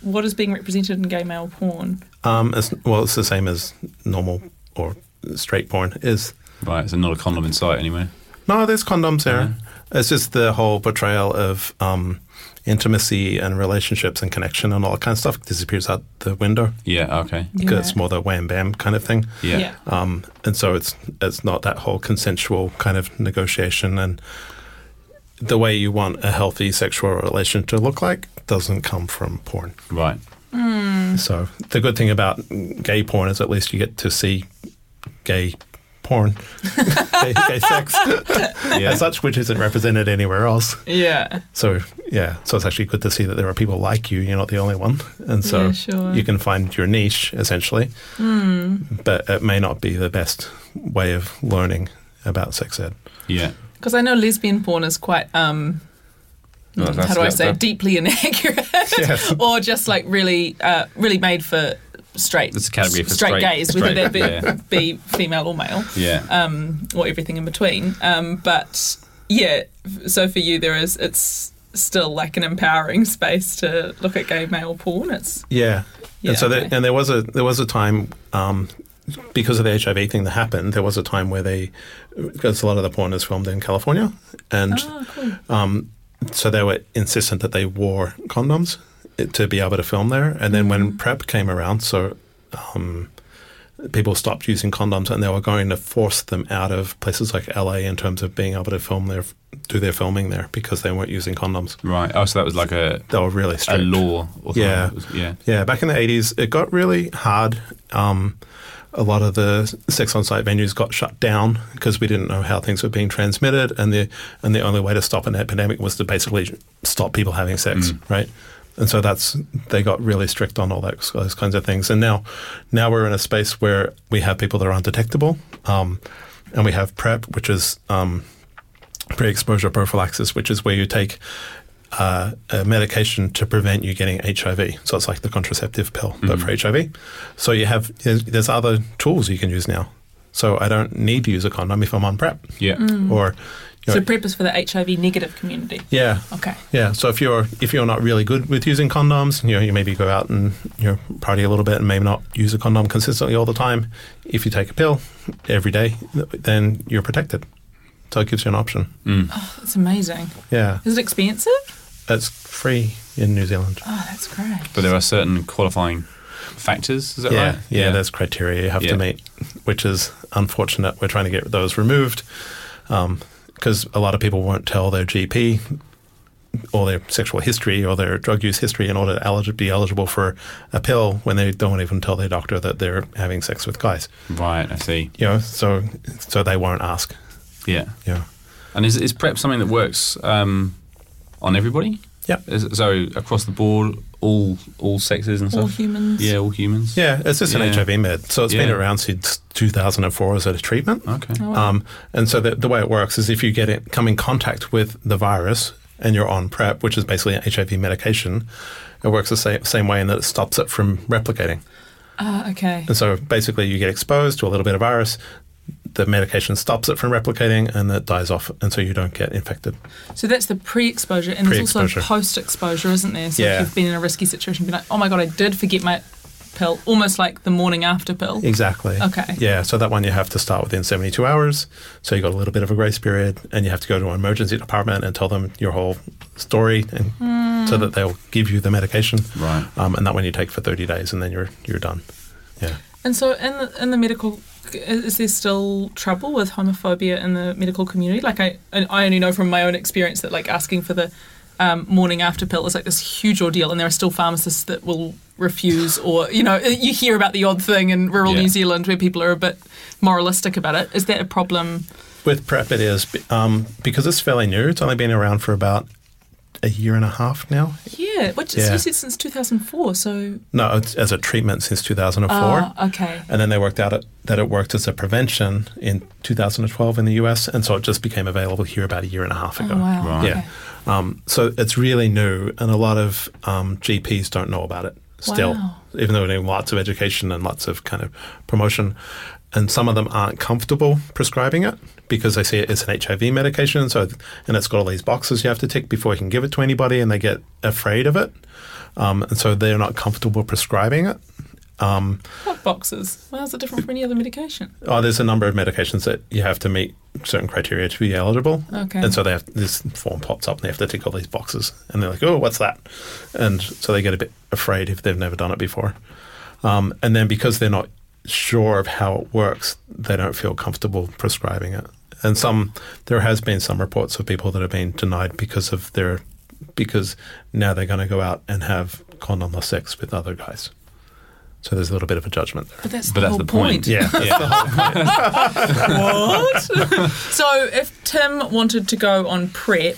what is being represented in gay male porn? Um, it's, well, it's the same as normal or straight porn is. right. So not a condom in sight anyway. No, there's condoms there. Yeah. It's just the whole portrayal of um, intimacy and relationships and connection and all that kind of stuff disappears out the window. Yeah. Okay. because it's more the wham bam kind of thing. Yeah. Yeah. Um, and so it's it's not that whole consensual kind of negotiation and the way you want a healthy sexual relation to look like doesn't come from porn. Right. So the good thing about gay porn is at least you get to see gay porn, *laughs* gay, gay sex Yeah. as such, which isn't represented anywhere else. Yeah. So yeah, so it's actually good to see that there are people like you. You're not the only one, and so Yeah, sure. you can find your niche essentially. But it may not be the best way of learning about sex ed. Yeah. Because I know lesbian porn is quite um. Well, how do I say that- deeply inaccurate, *laughs* Yes. *laughs* or just like really, uh, really made for straight, That's a category for straight, straight- gays, whether straight, they be, yeah. be female or male. Yeah. um, or everything in between. Um, but yeah, so for you, there is it's still like an empowering *laughs* space to look at gay male porn. It's Yeah. Yeah, and so okay. there, and there was a there was a time um, because of the HIV thing that happened. There was a time where they because a lot of the porn is filmed in California, and oh cool. um, so they were insistent that they wore condoms to be able to film there. And then when PrEP came around, so um, people stopped using condoms, and they were going to force them out of places like LA in terms of being able to film their do their filming there because they weren't using condoms. Right. Oh, so that was like a They were really a law. Or something. Yeah. Was- yeah. Yeah, back in the 80s, it got really hard. Um, a lot of the sex on site venues got shut down because we didn't know how things were being transmitted, and the and the only way to stop an epidemic was to basically stop people having sex, right? And so that's they got really strict on all that, those kinds of things. And now, now we're in a space where we have people that are undetectable, um, and we have PrEP, which is um, pre-exposure prophylaxis, which is where you take uh, a medication to prevent you getting HIV. So it's like the contraceptive pill, but for HIV. So you have there's, there's other tools you can use now. So I don't need to use a condom if I'm on PrEP, Yeah. or you So know, PrEP is for the HIV negative community. yeah, Okay. yeah. So if you're if you're not really good with using condoms, you know, you maybe go out and you know party a little bit and maybe not use a condom consistently all the time. If you take a pill every day, then you're protected. So it gives you an option. Mm. Oh, that's amazing. Yeah, Is it expensive? it's free in New Zealand. Oh, that's great. But there are certain qualifying factors. Is that yeah, right? yeah, there's criteria you have Yeah. to meet, which is unfortunate. We're trying to get those removed um, because a lot of people won't tell their GP or their sexual history or their drug use history in order to be eligible for a pill when they don't even tell their doctor that they're having sex with guys. Right. I see. You know, so so they won't ask. Yeah. Yeah, And is is PrEP something that works um, on everybody? yeah, so across the board, all all sexes and stuff. All humans. Yeah, all humans. yeah. It's just Yeah. an HIV med, so it's been Yeah. around since 2004 as a treatment. Okay. Oh, wow. Um, and so the, the way it works is if you get it, come in contact with the virus and you're on PrEP, which is basically an HIV medication, it works the same, same way in that it stops it from replicating. Ah, okay. And so basically you get exposed to a little bit of virus, the medication stops it from replicating and it dies off, and so you don't get infected. So that's the pre-exposure, and there's also Pre-exposure. post-exposure, isn't there? So Yeah. if you've been in a risky situation, be like, "Oh my god, I did forget my pill, almost like the morning after pill. Exactly. Okay. Yeah, so that one you have to start within 72 hours. So you got a little bit of a grace period, and you have to go to an emergency department and tell them your whole story, and so that they'll give you the medication. Right. Um, and that one you take for 30 days, and then you're you're done. Yeah. And so, in the in the medical, is there still trouble with homophobia in the medical community? Like, I I only know from my own experience that like asking for the um, morning after pill is like this huge ordeal, and there are still pharmacists that will refuse, or you know, you hear about the odd thing in rural Yeah. New Zealand where people are a bit moralistic about it. Is that a problem? With PrEP, it is um, because it's fairly new. It's only been around for about a year and a half now. Yeah, which Yeah. you said since two thousand four. So No, it's as a treatment since 2004. Ah, okay. And then they worked out it, that it worked as a prevention in 2012 in the US, and so it just became available here about a year and a half ago. Oh, wow. Right. Yeah. Um, so it's really new, and a lot of um, GPs don't know about it still, Wow. even though we're doing lots of education and lots of kind of promotion. And some of them aren't comfortable prescribing it because they see it as an HIV medication. and So, and it's got all these boxes you have to tick before you can give it to anybody, and they get afraid of it, um, and so they're not comfortable prescribing it. Um, What boxes? How's it different from any other medication? Oh, there's a number of medications that you have to meet certain criteria to be eligible. Okay. And so they have this form pops up and they have to tick all these boxes. And they're like, oh, what's that? And so they get a bit afraid if they've never done it before. Um, and then because they're not sure of how it works, they don't feel comfortable prescribing it. And some, there has been some reports of people that have been denied because of their, because now they're going to go out and have condomless sex with other guys. So there's a little bit of a judgment there. But that's But the that's whole the point. Yeah. *laughs* What? *laughs* so, if Tim wanted to go on prep,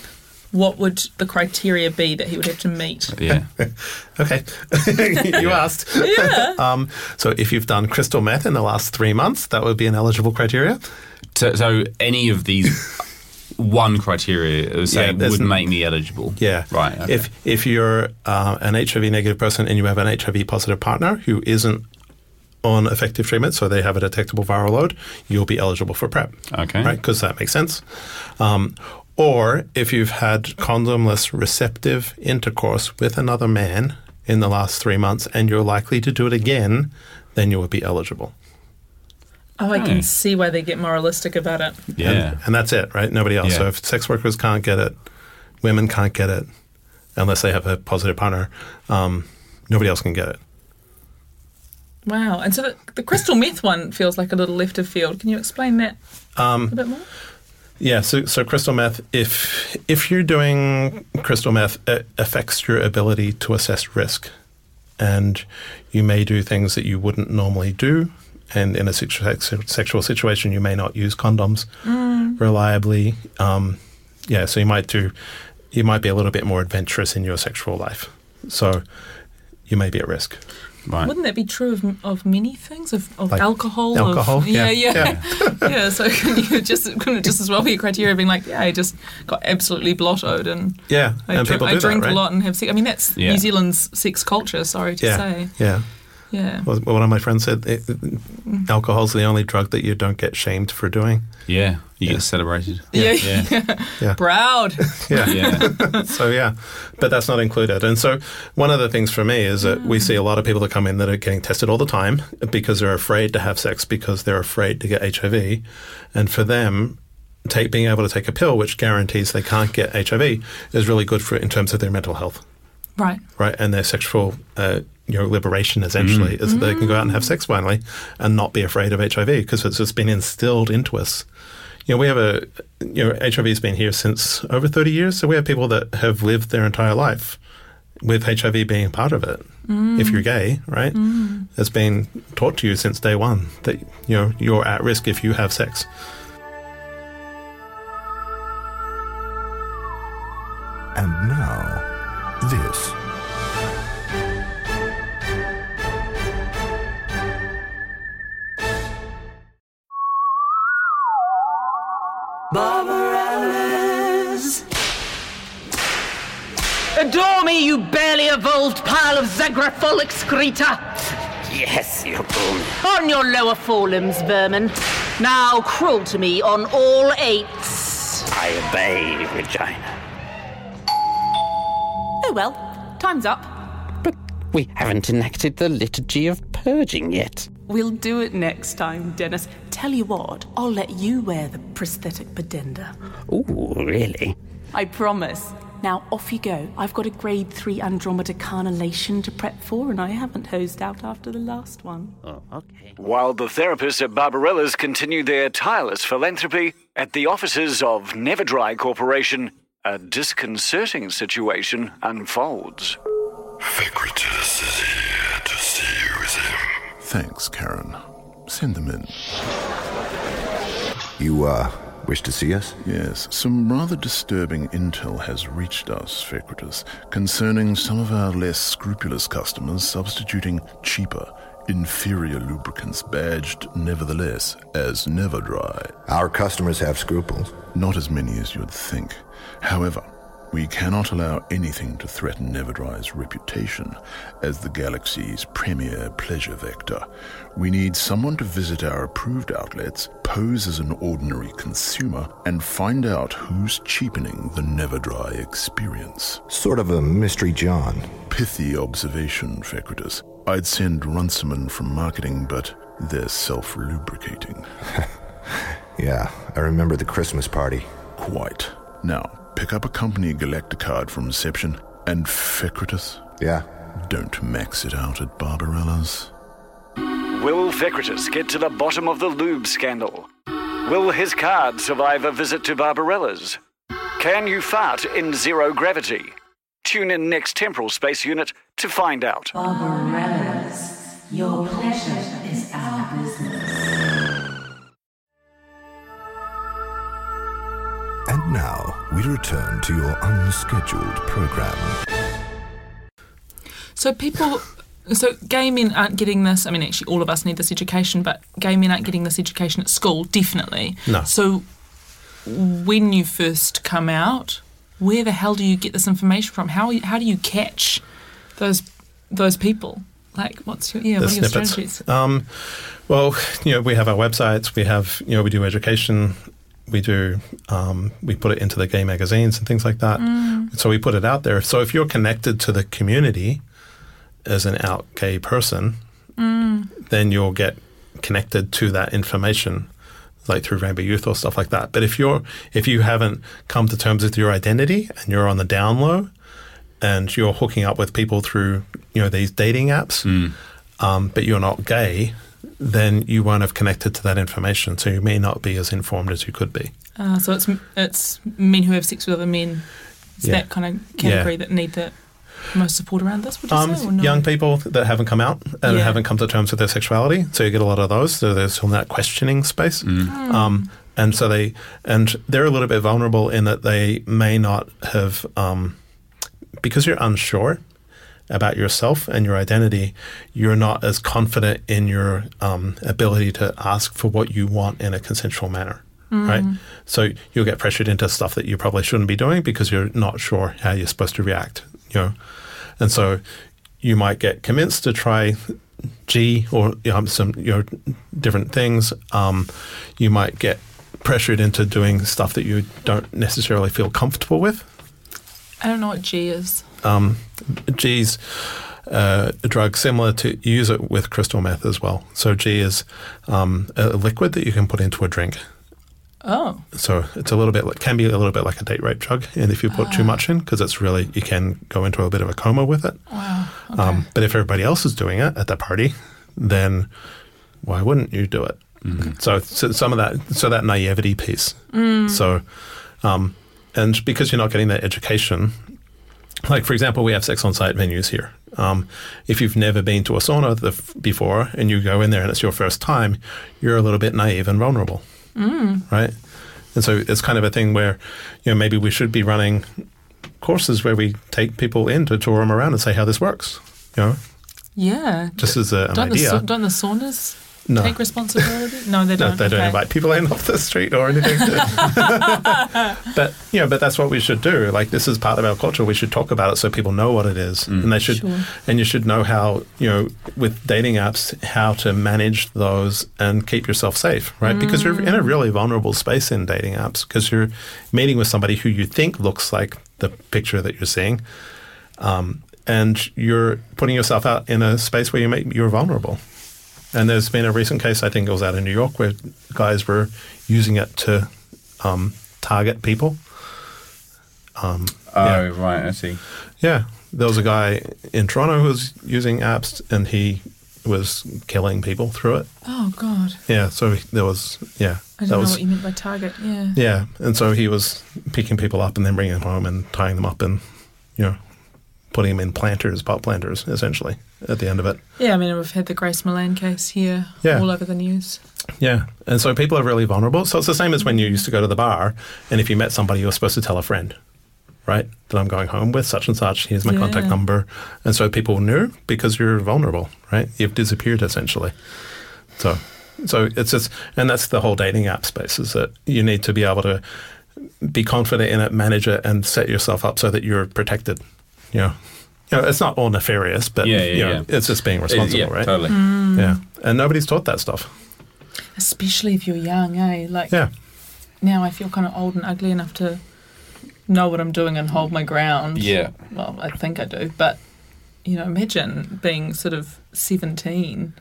what would the criteria be that he would have to meet? Yeah. *laughs* Okay, *laughs* you asked. Yeah. *laughs* Um, so if you've done crystal meth in the last three months, that would be an eligible criteria. So, so any of these one criteria uh, say Yeah, would n- make me eligible. Yeah. Right. Okay. If if you're uh, an HIV negative person and you have an HIV positive partner who isn't on effective treatment, so they have a detectable viral load, you'll be eligible for PrEP. Okay. Right? Because that makes sense. Um, or if you've had condomless receptive intercourse with another man in the last three months and you're likely to do it again, then you will be eligible. Oh, I Hmm. can see why they get moralistic about it. yeah. And, and that's it, right? Nobody else. Yeah. So if sex workers can't get it, women can't get it unless they have a positive partner. Um, nobody else can get it. Wow. And so the, the crystal meth one feels like a little left of field. Can you explain that Um, a bit more? Yeah, so, so crystal meth, if if you're doing crystal meth, it affects your ability to assess risk, and you may do things that you wouldn't normally do. And in a sexu- sexual situation, you may not use condoms reliably. Um, yeah, so you might do, you might be a little bit more adventurous in your sexual life. So you may be at risk. Right. Wouldn't that be true of, of many things? Of, of Like alcohol? alcohol, Of, yeah, yeah, yeah. Yeah, *laughs* so *laughs* can you just, couldn't it just as well be a criteria of being like, yeah, I just got absolutely blottoed and Yeah, I, and drink, people I drink that, right? a lot and have sex. I mean, that's Yeah. New Zealand's sex culture, sorry to Yeah, say. yeah. Yeah. Well, one of my friends said it, alcohol's the only drug that you don't get shamed for doing. Yeah. You Yeah. get celebrated. Yeah. Yeah. Yeah. Proud. Yeah. *laughs* Yeah. *laughs* so yeah, but that's not included. And so one of the things for me is that we see a lot of people that come in that are getting tested all the time because they're afraid to have sex because they're afraid to get HIV, and for them. Take, being able to take a pill which guarantees they can't get HIV is really good for in terms of their mental health, Right. right? And their sexual, uh, you know, liberation essentially mm. is that they can go out and have mm. sex finally and not be afraid of HIV because it's just been instilled into us. You know, we have a, you know, HIV has been here since over 30 years. So we have people that have lived their entire life with HIV being part of it. Mm. If you're gay, right? It's been taught to you since day one that, you know, you're at risk if you have sex. And now, this. Adore me, you barely evolved pile of zagraphol excreta! Yes, you boom. On your lower forelimbs, vermin. Now crawl to me on all eights. I obey, Regina. Oh well, time's up. But we haven't enacted the liturgy of purging yet. We'll do it next time, Dennis. Tell you what, I'll let you wear the prosthetic pudenda. Oh, really? I promise. Now, off you go. I've got a grade 3 Andromeda carnalation to prep for, and I haven't hosed out after the last one. Oh, okay. While the therapists at Barbarella's continue their tireless philanthropy, at the offices of Neverdry Corporation, a disconcerting situation unfolds. Vicratus is here to Thanks, Karen. Send them in. You, uh, wish to see us? Yes, some rather disturbing intel has reached us, Vicratus, concerning some of our less scrupulous customers substituting cheaper, inferior lubricants badged, nevertheless, as Never Dry. Our customers have scruples. Not as many as you'd think. However, we cannot allow anything to threaten Neverdry's reputation as the galaxy's premier pleasure vector. We need someone to visit our approved outlets, pose as an ordinary consumer, and find out who's cheapening the Neverdry experience. Sort of a mystery John. Pithy observation, Fecritus. I'd send Runciman from marketing, but they're self lubricating. *laughs* Yeah, I remember the Christmas party. Quite. Now, pick up a company Galacticard from reception, and Fecritus, Yeah. don't max it out at Barbarella's. Will Fecritus get to the bottom of the lube scandal? Will his card survive a visit to Barbarella's? Can you fart in zero gravity? Tune in next Temporal Space Unit to find out. Barbarella's. Your pleasure is our business. And now, we return to your unscheduled program. So people, so gay men aren't getting this. I mean, actually, all of us need this education, but gay men aren't getting this education at school, definitely. No. So when you first come out, where the hell do you get this information from? How how do you catch those those people? Like, what's your yeah? the what are your snippets. strategies? Um, well, you know, we have our websites. We have, you know, we do education. We do, um, we put it into the gay magazines and things like that. So we put it out there. So if you're connected to the community as an out gay person, then you'll get connected to that information, like through Rainbow Youth or stuff like that. But if you're, if you haven't come to terms with your identity and you're on the down low, and you're hooking up with people through, you know, these dating apps, um, but you're not gay, then you won't have connected to that information. So you may not be as informed as you could be. Uh, so it's it's men who have sex with other men. It's Yeah. that kind of category that need the most support around this. Would you Um, say? Or no? Young people that haven't come out and Yeah. haven't come to terms with their sexuality. So you get a lot of those. So there's still in that questioning space. Um, and so they, and they're a little bit vulnerable in that they may not have, um, because you're unsure about yourself and your identity, you're not as confident in your um, ability to ask for what you want in a consensual manner. Right. So you'll get pressured into stuff that you probably shouldn't be doing because you're not sure how you're supposed to react. You know, and so you might get convinced to try G or you know, some you know different things. Um, you might get pressured into doing stuff that you don't necessarily feel comfortable with. I don't know what G is. Um, G's uh, a drug similar to you use it with crystal meth as well. So G is um, a liquid that you can put into a drink. Oh, So it's a little bit like, can be a little bit like a date rape drug, and if you put too much in, because it's really you can go into a bit of a coma with it. wow. Um, but if everybody else is doing it at the party, then why wouldn't you do it? So, so some of that, so that naivety piece. So, um, and because you're not getting that education, like for example, we have sex on site venues here. Um, if you've never been to a sauna the, before and you go in there and it's your first time, you're a little bit naive and vulnerable, right? And so it's kind of a thing where, you know, maybe we should be running courses where we take people in to tour them around and say how this works. You know, Yeah. just as a, an don't idea. sa- don't the saunas No. take responsibility? No, they *laughs* don't. they don't Okay. invite people in *laughs* off the street or anything. *laughs* but you know, but that's what we should do. Like this is part of our culture. We should talk about it so people know what it is, and they should, Sure. and you should know how you know with dating apps how to manage those and keep yourself safe, right? Because you're in a really vulnerable space in dating apps because you're meeting with somebody who you think looks like the picture that you're seeing. Um, and you're putting yourself out in a space where you make you're vulnerable. And there's been a recent case, I think it was out in New York, where guys were using it to um, target people. Um, Oh, yeah. right, I see. Yeah, there was a guy in Toronto who was using apps, and he was killing people through it. Oh God, Yeah, so there was yeah, I that don't know was what you meant by target. Yeah. yeah, and so he was picking people up and then bringing them home and tying them up and you know putting them in planters, pot planters, essentially at the end of it. Yeah, I mean, we've had the Grace Millane case here Yeah. all over the news. Yeah, and so people are really vulnerable. So it's the same as when you used to go to the bar, and if you met somebody, you were supposed to tell a friend, right? That I'm going home with such and such. Here's my contact number, and so people knew because you're vulnerable, right? You've disappeared essentially. So, so it's just, and that's the whole dating app space is that you need to be able to be confident in it, manage it, and set yourself up so that you're protected. You know, you know, it's not all nefarious, but Yeah, yeah, you know, yeah. it's just being responsible, yeah, right? totally. Mm. Yeah, and nobody's taught that stuff. Especially if you're young, eh? Like Yeah. now I feel kind of old and ugly enough to know what I'm doing and hold my ground. Yeah. Well, I think I do. But, you know, imagine being sort of 17,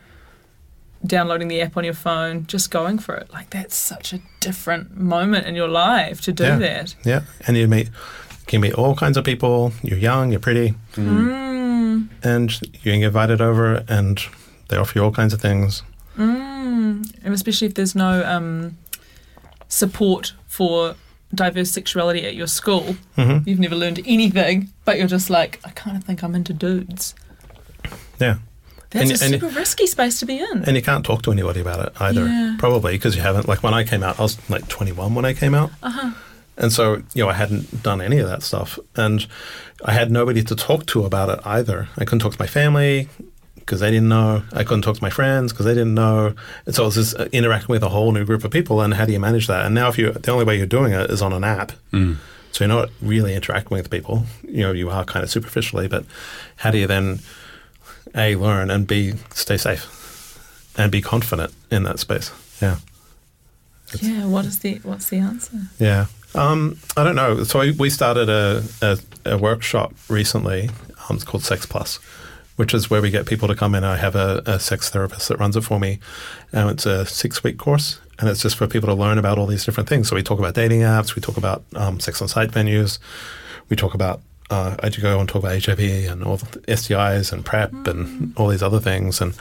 downloading the app on your phone, just going for it. Like, that's such a different moment in your life to do yeah. that. Yeah, and you meet can meet all kinds of people. You're young, you're pretty, Mm. and you can get invited over, and they offer you all kinds of things. Mm. And especially if there's no um, support for diverse sexuality at your school. Mhm. You've never learned anything, but you're just like, I kind of think I'm into dudes. Yeah, That's And- a and- super risky space to be in. and you can't talk to anybody about it either. Yeah. Probably because you haven't. Like when I came out, I was like 21 when I came out, uh-huh. And so you know I hadn't done any of that stuff, and I had nobody to talk to about it either. I couldn't talk to my family because they didn't know. I couldn't talk to my friends because they didn't know. And so I was just uh, interacting with a whole new group of people. And how do you manage that? And now, if you the only way you're doing it is on an app, Mm. so you're not really interacting with people. You know, you are kind of superficially, but how do you then a learn and b stay safe and be confident in that space? Yeah. Yeah, what is the what's the answer? Yeah. Um, I don't know. So we, we started a, a, a workshop recently. Um, it's called Sex Plus, which is where we get people to come in. I have a, a sex therapist that runs it for me. And it's a six week course. And it's just for people to learn about all these different things. So we talk about dating apps, we talk about um, sex on site venues, we talk about, uh, I do go and talk about HIV and all the STIs and PrEP and all these other things. And,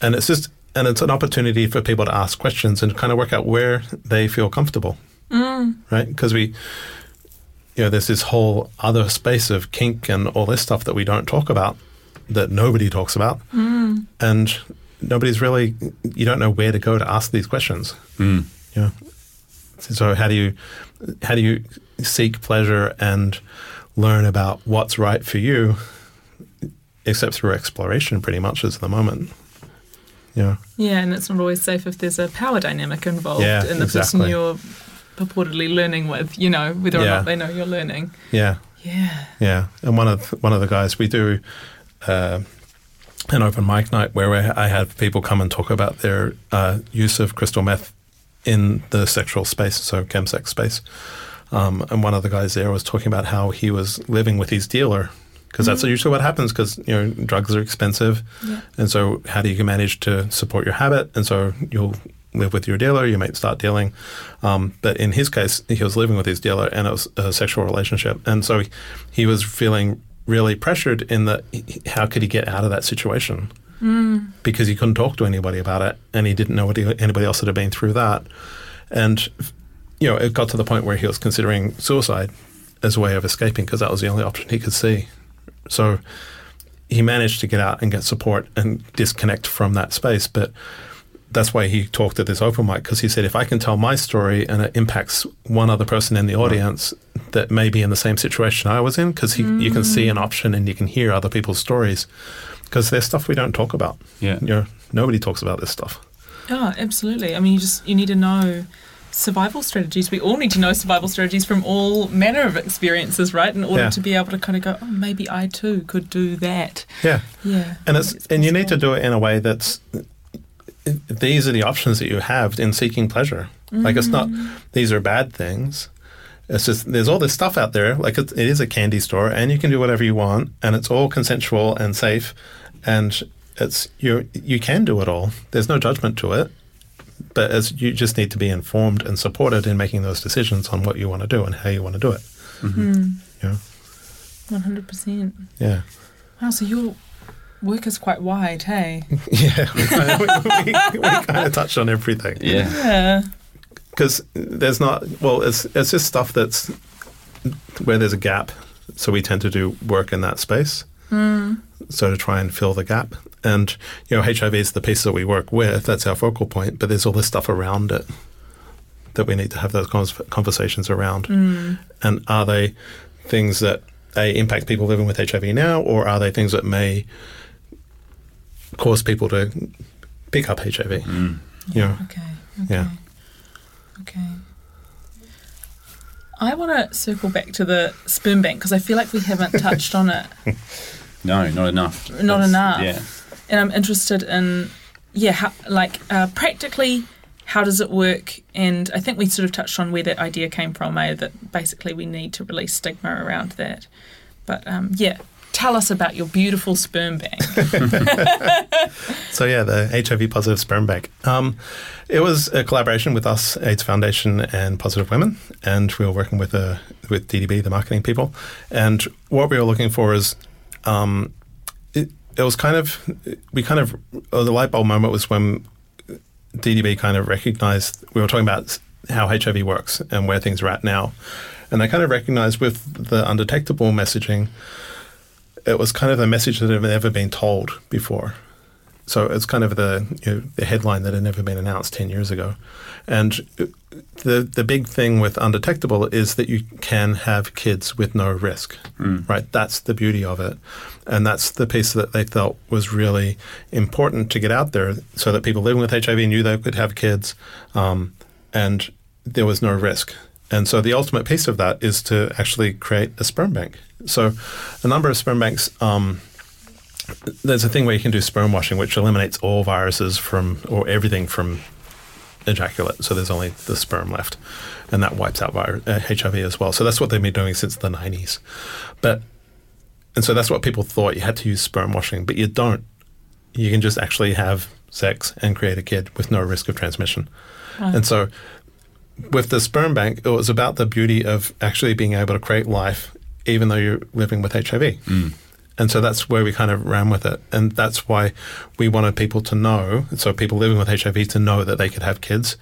and it's just, and it's an opportunity for people to ask questions and kind of work out where they feel comfortable Mm. right? Because we, you know, there's this whole other space of kink and all this stuff that we don't talk about, that nobody talks about, Mm. and nobody's really, you don't know where to go to ask these questions. Mm. You know, so how do you, how do you seek pleasure and learn about what's right for you, except through exploration, pretty much is the moment. You know, Yeah, and it's not always safe if there's a power dynamic involved Yeah, in the person you're purportedly learning with, you know, whether or not they know you're learning. yeah. Yeah. Yeah, and one of one of the guys we do uh, an open mic night where I have people come and talk about their uh, use of crystal meth in the sexual space, so chemsex space. Um, and one of the guys there was talking about how he was living with his dealer because that's Mhm. usually what happens because you know drugs are expensive, Yeah. and so how do you manage to support your habit? And so you'll live with your dealer, you might start dealing. Um, but in his case, he was living with his dealer and it was a sexual relationship. And so he, was feeling really pressured in that how could he get out of that situation? Mm. Because he couldn't talk to anybody about it and he didn't know what he, anybody else that had been through that. And, you know, it got to the point where he was considering suicide as a way of escaping because that was the only option he could see. So he managed to get out and get support and disconnect from that space. But that's why he talked at this open mic because he said, if I can tell my story and it impacts one other person in the audience that may be in the same situation I was in, because you can see an mm. option and you can hear other people's stories because there's stuff we don't talk about. Yeah. You know, nobody talks about this stuff. Oh, absolutely. I mean, you just you need to know survival strategies. We all need to know survival strategies from all manner of experiences, right? In order Yeah. to be able to kind of go, oh, maybe I too could do that. Yeah. Yeah. And it's and you need to do it in a way that's these are the options that you have in seeking pleasure. Like it's not Mm. these are bad things. It's just there's all this stuff out there. Like it, it is a candy store, and you can do whatever you want, and it's all consensual and safe, and it's you you can do it all. There's no judgment to it, but as you just need to be informed and supported in making those decisions on what you want to do and how you want to do it. Mm. Yeah, One hundred percent. yeah, Wow. So your work is quite wide, hey? *laughs* yeah. we, kind of, we, *laughs* we, we kind of touched on everything. Yeah. Yeah. because there's not well it's it's just stuff that's where there's a gap so we tend to do work in that space Mm. so to try and fill the gap and you know hiv is the piece that we work with that's our focal point but there's all this stuff around it that we need to have those cons- conversations around Mm. and are they things that a impact people living with hiv now or are they things that may cause people to pick up hiv Mm. you know Okay. yeah Okay. I want to circle back to the sperm bank because I feel like we haven't touched on it. *laughs* No, not enough. Not That's- enough. Yeah. And I'm interested in, yeah, how, like uh, practically, how does it work? And I think we sort of touched on where that idea came from, eh? That basically we need to release stigma around that. But um, yeah, tell us about your beautiful sperm bank. *laughs* So yeah, the HIV positive sperm bank. Um, it was a collaboration with us, AIDS Foundation, and Positive Women, and we were working with uh, with DDB, the marketing people. And what we were looking for is, um, it, it was kind of we kind of uh, the light bulb moment was when DDB kind of recognized we were talking about how HIV works and where things are at now, and they kind of recognized with the undetectable messaging, it was kind of a message that had never been told before. So it's kind of the you know, the headline that had never been announced ten years ago, and the the big thing with undetectable is that you can have kids with no risk, Mm. right? That's the beauty of it, and that's the piece that they felt was really important to get out there, so that people living with HIV knew they could have kids, um, and there was no risk. And so the ultimate piece of that is to actually create a sperm bank. So a number of sperm banks. Um, there's a thing where you can do sperm washing, which eliminates all viruses from or everything from ejaculate. So there's only the sperm left, and that wipes out virus, uh, HIV as well. So that's what they've been doing since the 90s. But and so that's what people thought you had to use sperm washing, but you don't. You can just actually have sex and create a kid with no risk of transmission. And so with the sperm bank, it was about the beauty of actually being able to create life even though you're living with HIV. Mm. And so that's where we kind of ran with it. And that's why we wanted people to know, so people living with HIV to know that they could have kids,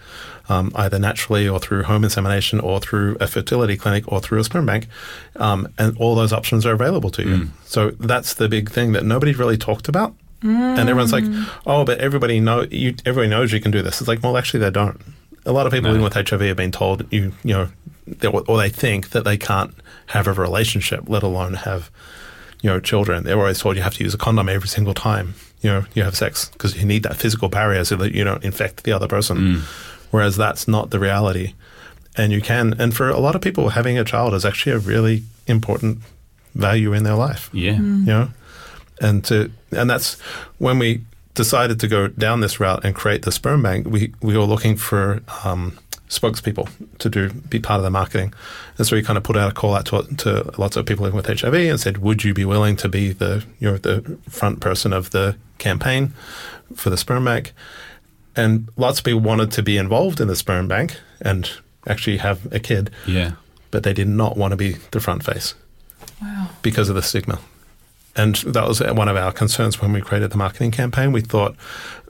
um, either naturally or through home insemination or through a fertility clinic or through a sperm bank. Um, and all those options are available to you. Mm. So that's the big thing that nobody really talked about. And everyone's like, oh, but everybody know you. Everybody knows you can do this. It's like, well, actually, they don't. A lot of people No. living with HIV have been told you, you know, they, or they think that they can't have a relationship, let alone have, you know, children. They're always told you have to use a condom every single time, you know, you have sex because you need that physical barrier so that you don't infect the other person. Mm. Whereas that's not the reality, and you can. And for a lot of people, having a child is actually a really important value in their life Yeah. Mm. you know and to and that's when we decided to go down this route and create the sperm bank we we were looking for um, spokespeople to do be part of the marketing and so we kind of put out a call out to, to lots of people living with HIV and said would you be willing to be the you know the front person of the campaign for the sperm bank and lots of people wanted to be involved in the sperm bank and actually have a kid Yeah. but they did not want to be the front face wow. because of the stigma. And that was one of our concerns when we created the marketing campaign. We thought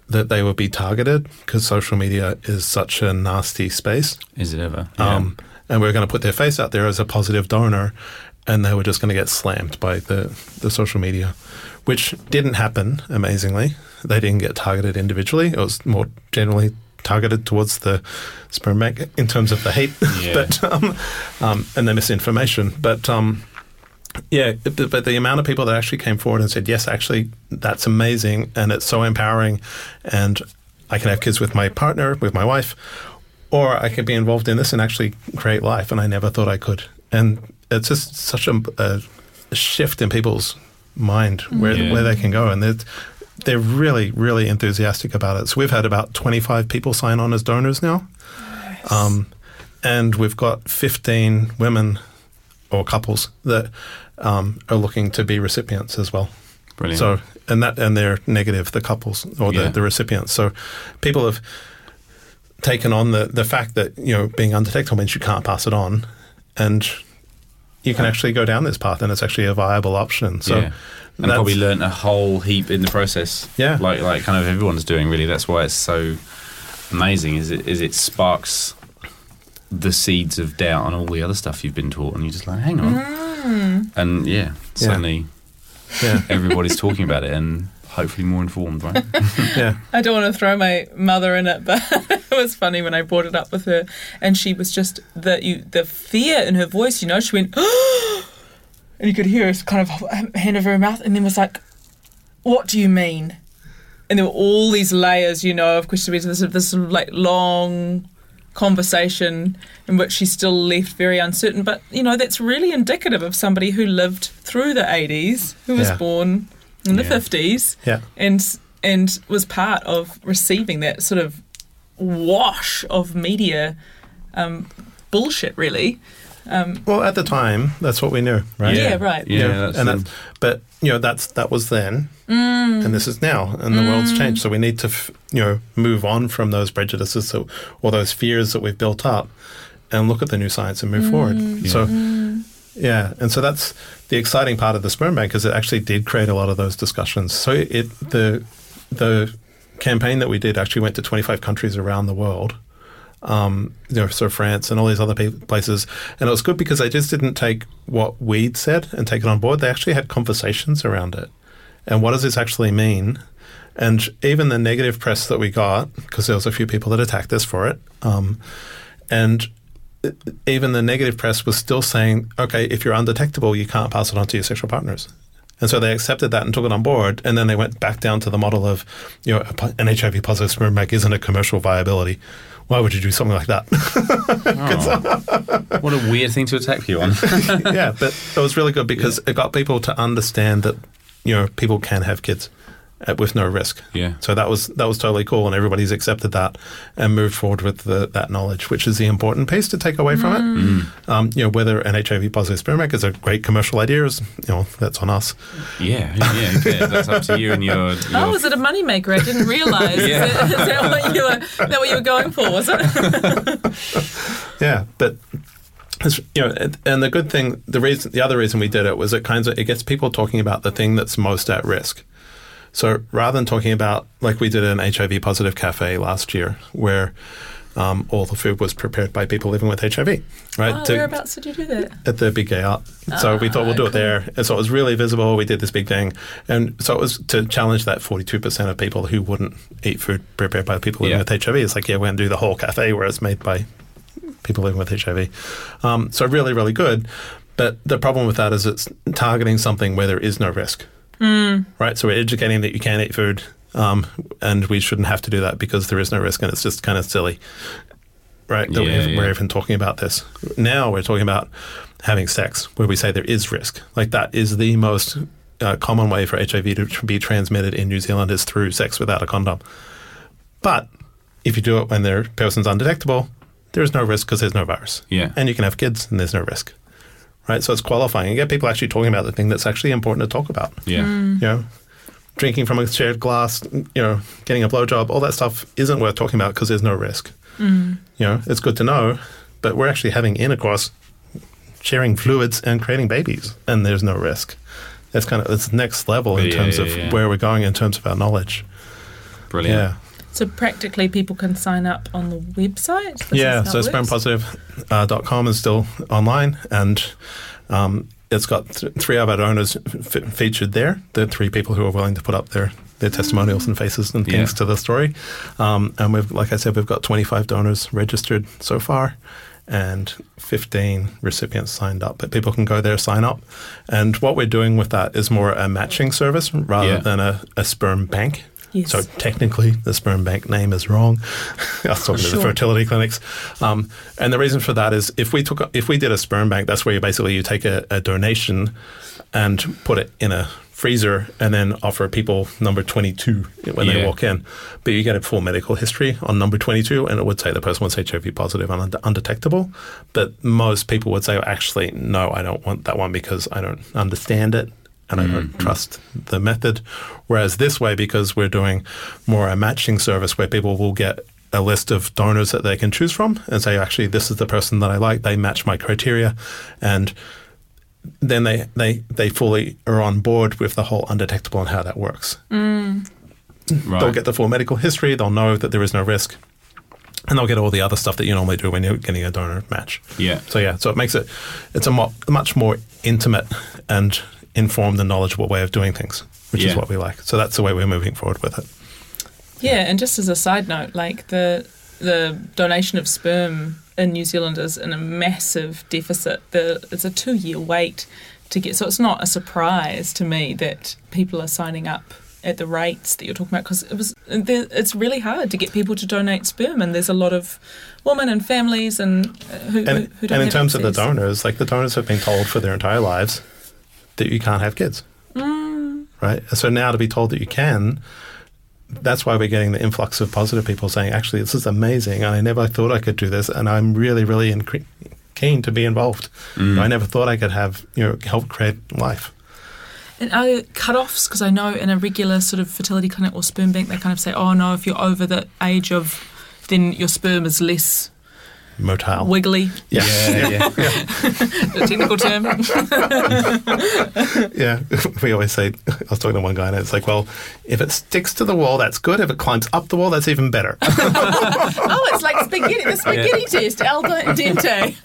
that they would be targeted because social media is such a nasty space. Is it ever? Yeah. Um, and we are going to put their face out there as a positive donor, and they were just going to get slammed by the, the social media, which didn't happen, amazingly. They didn't get targeted individually. It was more generally targeted towards the sperm bank in terms of the hate *laughs* Yeah. but um, um, and the misinformation. But um, yeah, but, but the amount of people that actually came forward and said, yes, actually, that's amazing and it's so empowering, and I can have kids with my partner, with my wife, or I could be involved in this and actually create life, and I never thought I could. And it's just such a, a shift in people's mind where Yeah. where they can go, and they're they're really really enthusiastic about it. So we've had about twenty five people sign on as donors now. Um, and we've got 15 women or couples that um, are looking to be recipients as well. Brilliant. So, and that and they're negative, the couples or the, Yeah. the recipients. So, people have taken on the the fact that you know being undetectable means you can't pass it on, and you can actually go down this path, and it's actually a viable option. So, yeah. And probably learnt a whole heap in the process. Yeah. Like like kind of everyone's doing really. That's why it's so amazing is it is it sparks the seeds of doubt and all the other stuff you've been taught and you're just like, hang on. Mm. And yeah, suddenly Yeah. everybody's talking about it and hopefully more informed, right? *laughs* yeah. I don't want to throw my mother in it, but *laughs* it was funny when I brought it up with her, and she was just the you the fear in her voice. You know, she went, *gasps* and you could hear her kind of hand over her mouth, and then was like, "What do you mean?" And there were all these layers, you know, of course, this this, this like long conversation in which she's still left very uncertain. But you know, that's really indicative of somebody who lived through the '80s, who was Yeah. born in the Yeah. '50s Yeah. and and was part of receiving that sort of wash of media um, bullshit, really. Um, Well, at the time, that's what we knew, right? Yeah, right. Yeah, You know, that's and the- that's, but you know that's that was then, Mm. and this is now, and the world's changed. So we need to, f- you know, move on from those prejudices so, or those fears that we've built up, and look at the new science and move forward. So, yeah, and so that's the exciting part of the sperm bank is it actually did create a lot of those discussions. So it the the campaign that we did actually went to 25 countries around the world um, you know, so France and all these other places. And it was good because they just didn't take what we'd said and take it on board. They actually had conversations around it. And what does this actually mean? And even the negative press that we got, because there was a few people that attacked us for it, um, and even the negative press was still saying, okay, if you're undetectable, you can't pass it on to your sexual partners. And so they accepted that and took it on board. And then they went back down to the model of, you know, an HIV positive sperm bank isn't a commercial viability. Why would you do something like that? *laughs* Oh. what a weird thing to attack you on. *laughs* yeah, but it was really good because it got people to understand that, you know, people can have kids uh, with no risk. Yeah. So that was that was totally cool, and everybody's accepted that and moved forward with the, that knowledge, which is the important piece to take away from it. Um, you know, whether an HIV positive sperm bank is a great commercial idea is, you know, that's on us. yeah, yeah, who cares? That's up to you and your. *laughs* your oh, was it a moneymaker? I didn't realise. *laughs* Yeah. is, that- is that what you were? That what you were going for? Was it? *laughs* Yeah, but it's, you know, and- and the good thing, the reason, the other reason we did it was it kind of it gets people talking about the thing that's most at risk. So rather than talking about like we did an HIV positive cafe last year, where um, all the food was prepared by people living with HIV, right? Oh, To- whereabouts did you do that? at the Big Gay Out. So we thought we'll do it there. And so it was really visible. We did this big thing. And so it was to challenge that 42% of people who wouldn't eat food prepared by people living Yeah. with HIV. It's like, yeah, we're going to do the whole cafe where it's made by people living with HIV. Um, so really, really good. But the problem with that is it's targeting something where there is no risk. Right? So we're educating that you can't eat food. Um, and we shouldn't have to do that because there is no risk and it's just kind of silly right? That Yeah, we're, yeah. we're even talking about this. Now we're talking about having sex, where we say there is risk. Like that is the most uh, common way for HIV to be transmitted in New Zealand is through sex without a condom. But if you do it when the person's undetectable, there is no risk because there's no virus. Yeah. And you can have kids and there's no risk. Right? So it's qualifying. You get people actually talking about the thing that's actually important to talk about. Yeah. Mm. You know, drinking from a shared glass, you know, getting a blowjob, all that stuff isn't worth talking about because there's no risk. Mm. You know, it's good to know, but we're actually having intercourse, sharing fluids, and creating babies, and there's no risk. That's kind of it's next level in Yeah, terms yeah, of yeah. where we're going in terms of our knowledge. Brilliant. Yeah. So practically, people can sign up on the website. This yeah, so it works? spermpositive.com is still online, and um, it's got th- three of our donors f- featured there. The three people who are willing to put up their, their testimonials and faces and things Yeah. to the story. Um, and we've, like I said, we've got 25 donors registered so far. And 15 recipients signed up, but people can go there, sign up. And what we're doing with that is more a matching service rather Yeah. than a, a sperm bank. Yes. So technically, the sperm bank name is wrong. *laughs* I was talking to the fertility clinics, um, and the reason for that is if we took if we did a sperm bank, that's where you basically you take a, a donation and put it in a freezer and then offer people number 22 when they walk in. But you get a full medical history on number 22, and it would say the person was HIV positive and undetectable. But most people would say, actually, no, I don't want that one because I don't understand it and I don't trust the method. Whereas this way, because we're doing more a matching service where people will get a list of donors that they can choose from and say, actually, this is the person that I like. They match my criteria. And then they, they, they fully are on board with the whole undetectable and how that works. Mm. Right. They'll get the full medical history. They'll know that there is no risk. And they'll get all the other stuff that you normally do when you're getting a donor match. Yeah. So yeah, so it makes it it's a mo- much more intimate and informed and knowledgeable way of doing things, which is what we like. So that's the way we're moving forward with it. Yeah, and just as a side note, like the the donation of sperm in New Zealand is in a massive deficit. The it's a two year wait to get. So it's not a surprise to me that people are signing up at the rates that you're talking about because it was it's really hard to get people to donate sperm, and there's a lot of women and families and uh, who, And, who, who don't and in have terms of the donors, like the donors have been told for their entire lives that you can't have kids, Mm. right? So now to be told that you can, that's why we're getting the influx of positive people saying, actually, this is amazing. And I never thought I could do this. And I'm really, really incre- keen to be involved. I never thought I could have, you know, help create life. And are there cut-offs? Because I know in a regular sort of fertility clinic or sperm bank, they kind of say, oh no, if you're over the age of, then your sperm is less Motile. wiggly. Yeah. Yeah, yeah. *laughs* the technical term. *laughs* yeah, *laughs* we always say, I was talking to one guy and it's like, well, if it sticks to the wall, that's good. If it climbs up the wall, that's even better. oh, it's like spaghetti, the spaghetti test, al dente.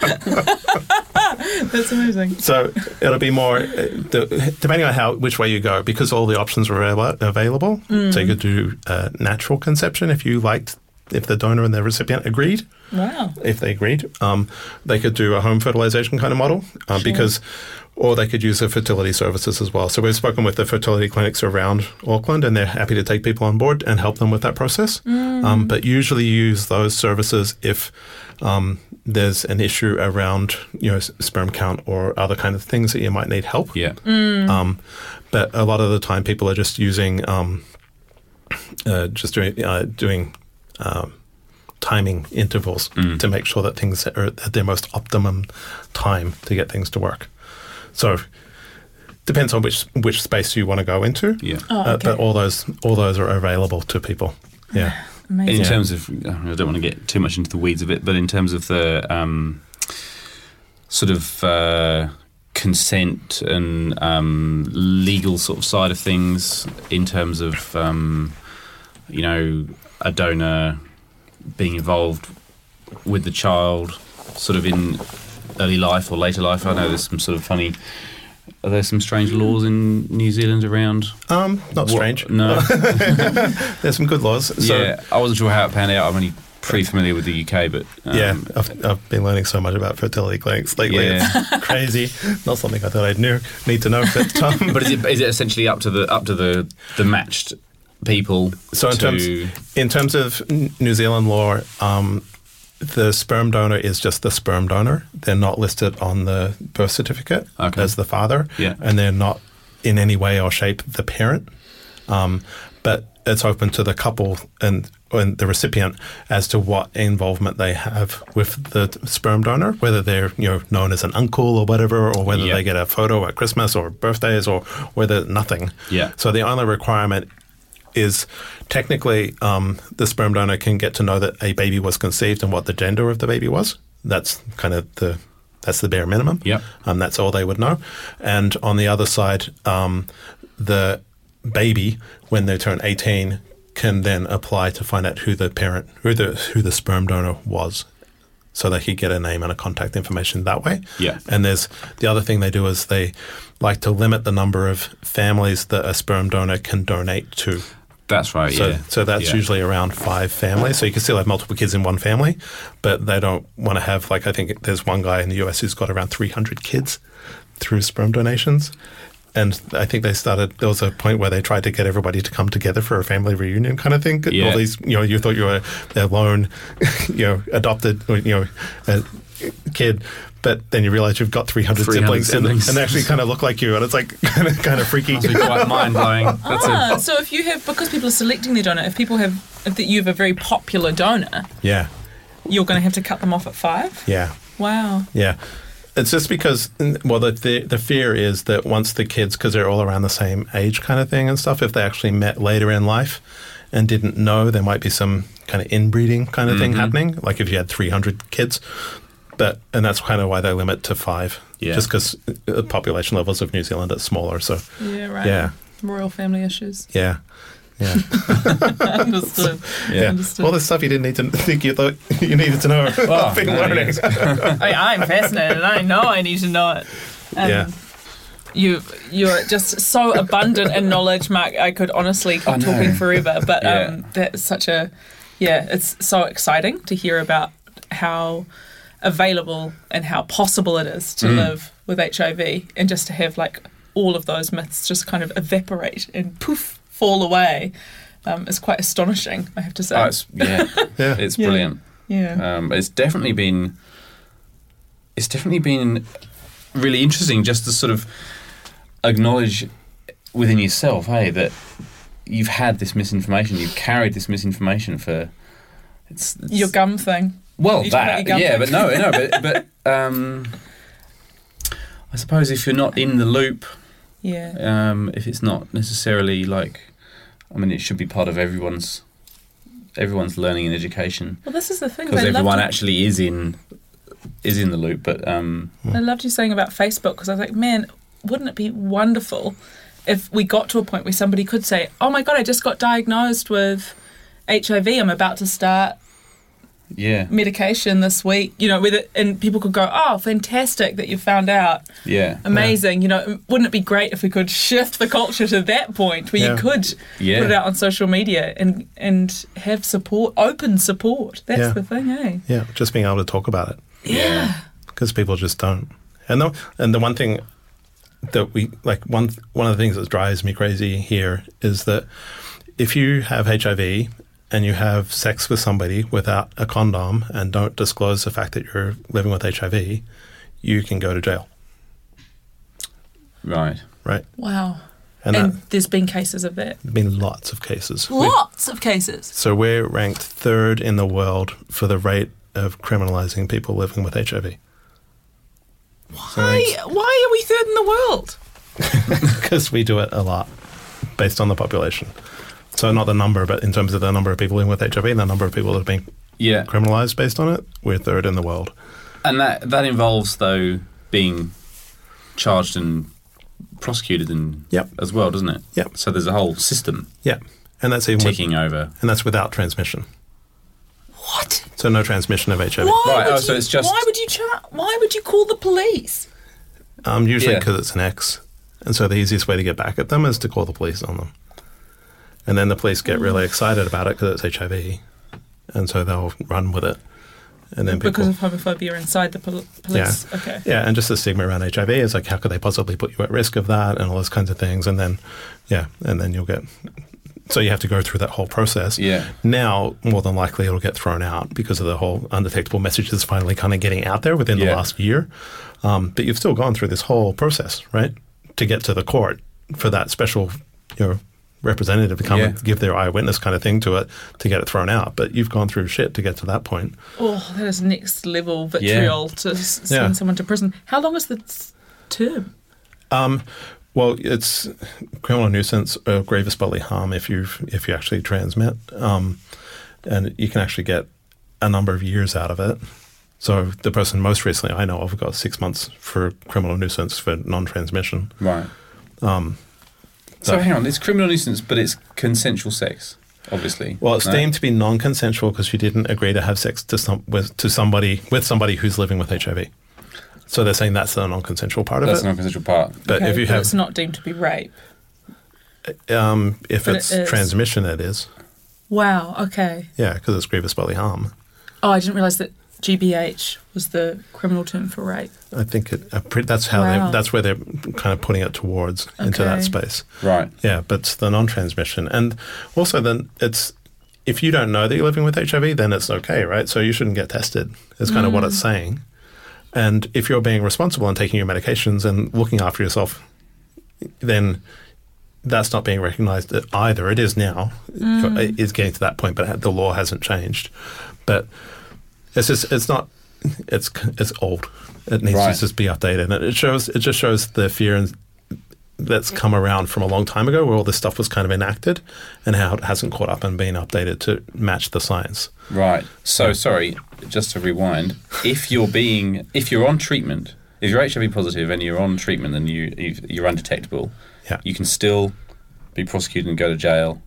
That's amazing. so it'll be more, uh, depending on how which way you go, because all the options are available. Mm. So you could do uh, natural conception if you liked, if the donor and the recipient agreed. Wow. if they agreed. Um, they could do a home fertilization kind of model uh, Sure. because, or they could use the fertility services as well. So we've spoken with the fertility clinics around Auckland, and they're happy to take people on board and help them with that process. Um, but usually use those services if um, there's an issue around you know sperm count or other kind of things that you might need help. Yeah. Um, but a lot of the time, people are just using um, uh, just doing uh, doing um, timing intervals to make sure that things are at their most optimum time to get things to work. So depends on which which space you want to go into. Yeah. Oh, Uh, but all those all those are available to people. Yeah. Amazing. In terms of, I don't want to get too much into the weeds of it, but in terms of the um, sort of uh, consent and um, legal sort of side of things, in terms of, um, you know, a donor being involved with the child, sort of in early life or later life. I know there's some sort of funny. Are there some strange laws in New Zealand around? Um, not What- strange. No. *laughs* There's some good laws. So, yeah, I wasn't sure how it panned out. I'm only pretty familiar with the UK, but um, yeah, I've, I've been learning so much about fertility clinics lately. Yeah. It's crazy. Not something I thought I'd knew, need to know. But, *laughs* um, but is it is it essentially up to the up to the the matched people? So in terms in terms of New Zealand law, um, the sperm donor is just the sperm donor. They're not listed on the birth certificate Okay. as the father, Yeah. and they're not in any way or shape the parent. Um, but it's open to the couple and and the recipient as to what involvement they have with the sperm donor, whether they're you know known as an uncle or whatever, or whether Yeah. they get a photo at Christmas or birthdays, or whether nothing. Yeah. So the only requirement is technically um, the sperm donor can get to know that a baby was conceived and what the gender of the baby was. That's kind of the that's the bare minimum. Yep. Um, that's all they would know. And on the other side, um, the baby, when they turn 18, can then apply to find out who the parent, who the who the sperm donor was, so they could get a name and a contact information that way. Yeah. And there's the other thing they do is they like to limit the number of families that a sperm donor can donate to. That's right. So, yeah. so that's Yeah. usually around five families. So you can still have multiple kids in one family, but they don't want to have like I think there's one guy in the US who's got around 300 kids through sperm donations. And I think they started. There was a point where they tried to get everybody to come together for a family reunion kind of thing. Yeah. All these, you know, you thought you were their lone, *laughs* you know, adopted, you know, kid, but then you realize you've got 300, 300 siblings, and- siblings. And, they actually kind of look like you, and it's like kind of kind of freaky. Must quite mind blowing. *laughs* That's Ah, a, so if you have because people are selecting their donor, if people have if that you have a very popular donor, yeah, you're going to have to cut them off at five. yeah. Wow. Yeah. It's just because, well, the, the, the fear is that once the kids, because they're all around the same age kind of thing and stuff, if they actually met later in life and didn't know, there might be some kind of inbreeding kind of thing Mhm. happening, like if you had 300 kids. But, and that's kind of why they limit to five. Yeah. Just because the population levels of New Zealand are smaller. So, Yeah. Right. Yeah. Royal family issues. yeah. Yeah. *laughs* Understood. Yeah. Understood. All this stuff you didn't need to *laughs* think you thought you needed to know. Oh, *laughs* I've been no, learning. yes. I, I'm fascinated. I know I need to know it. Um, Yeah. You you're just so abundant in knowledge, Mark. I could honestly keep I know. talking forever, but Yeah. um, that's such a yeah. It's so exciting to hear about how available and how possible it is to Mm. live with HIV, and just to have like all of those myths just kind of evaporate and poof fall away. Um, is quite astonishing, I have to say. oh, it's, yeah, *laughs* Yeah. it's Yeah. brilliant. yeah. Um, it's definitely been it's definitely been really interesting just to sort of acknowledge within yourself, hey, that you've had this misinformation, you've carried this misinformation for it's, it's Your gum thing. Well you that yeah, but no, no, but *laughs* but um, I suppose if you're not in the loop, Yeah. um, if it's not necessarily like, I mean, it should be part of everyone's everyone's learning and education Well, this is the thing. because everyone loved, actually is in is in the loop. But um, I loved you saying about Facebook because I was like, man, wouldn't it be wonderful if we got to a point where somebody could say, "Oh my god, I just got diagnosed with HIV. I'm about to start yeah, medication this week." You know, with it, and people could go, "Oh, fantastic that you found out. yeah, Amazing." You know, wouldn't it be great if we could shift the culture to that point where Yeah. you could Yeah. put it out on social media and and have support, open support. That's Yeah. the thing, eh? Yeah. Just being able to talk about it. Yeah. because people just don't. And the and the one thing that we like one one of the things that drives me crazy here is that if you have HIV and you have sex with somebody without a condom and don't disclose the fact that you're living with HIV, you can go to jail, right. right? Wow. And, And, that, there's been cases of that. there's been lots of cases. We- Lots of cases. so we're ranked third in the world for the rate of criminalizing people living with HIV. Why, why are we third in the world? *laughs* because we do it a lot based on the population. So not the number, but in terms of the number of people living with HIV and the number of people that have been Yeah, criminalized based on it, we're third in the world. and that that involves though being charged and prosecuted and Yep. as well, doesn't it? Yep. So there's a whole system Yeah, and that's even with, ticking over. and that's without transmission. What? So no transmission of HIV. Why Right, would oh, you, so it's just- Why would you char- Why would you call the police? Um, usually Yeah. because it's an ex, and so the easiest way to get back at them is to call the police on them, and then the police get really excited about it because it's HIV, and so they'll run with it, and then people. Because of homophobia inside the pol- police. Okay. Yeah, and just the stigma around HIV is like, how could they possibly put you at risk of that, and all those kinds of things, and then, yeah, and then you'll get. So you have to go through that whole process. Yeah. Now, more than likely, it'll get thrown out because of the whole undetectable messages finally kind of getting out there within the last year. Um, but you've still gone through this whole process, right, to get to the court for that special, you know, representative to come Yeah. and give their eyewitness kind of thing to it to get it thrown out. But you've gone through shit to get to that point. Oh, that is next level vitriol to send Yeah. someone to prison. How long is the term? Um, well, it's criminal nuisance or grievous bodily harm if you if you actually transmit, um, and you can actually get a number of years out of it. So the person most recently I know of got six months for criminal nuisance for non-transmission. Right. Um, So So- hang on, it's criminal nuisance, but it's consensual sex, obviously. well, it's No? deemed to be non-consensual because you didn't agree to have sex to some with to somebody with somebody who's living with HIV. So they're saying that's the non-consensual part of it. That's it. the non-consensual part. but Okay, if you have, it's not deemed to be rape. um, if But it's is. transmission, it is. Wow. Okay. Yeah, because it's grievous bodily harm. Oh, I didn't realize that GBH was the criminal term for rape. I think it, uh, pre- that's how Wow. they that's where they're kind of putting it towards into that space. Right. Yeah, but it's the non-transmission, and also then it's if you don't know that you're living with HIV, then it's okay, right? So you shouldn't get tested. Is kind of what Mm. it's saying. And if you're being responsible and taking your medications and looking after yourself, then that's not being recognized either. It is now. Mm. It is getting to that point, but the law hasn't changed. But it's just it's not it's it's old. It needs Right. to just be updated. And it shows it just shows the fear and that's come around from a long time ago where all this stuff was kind of enacted and how it hasn't caught up and been updated to match the science. Right. So sorry, just to rewind. If you're being, if you're on treatment, if you're HIV positive and you're on treatment and you you've- you're undetectable, Yeah. you can still be prosecuted and go to jail.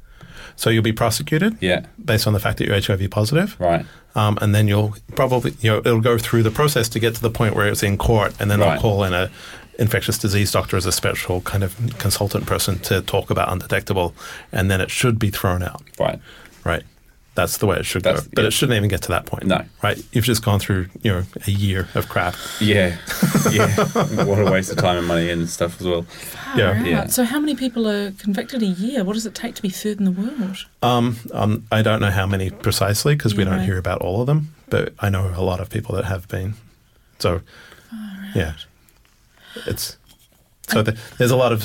So you'll be prosecuted Yeah. based on the fact that you're HIV positive. Right. Um, and then you'll probably, you know, it'll go through the process to get to the point where it's in court, and then Right. they'll call in a infectious disease doctor as a special kind of consultant person to talk about undetectable, and then it should be thrown out. Right. Right. That's the way it should That's- go. But yeah. it shouldn't even get to that point. No. Right. You've just gone through, you know, a year of crap. Yeah. *laughs* Yeah. what a waste of time and money and stuff as well. Yeah. Right. Yeah. So how many people are convicted a year? What does it take to be third in the world? Um, um, I don't know how many precisely because we don't right. hear about all of them, but I know a lot of people that have been. So, yeah, it's so the, there's a lot of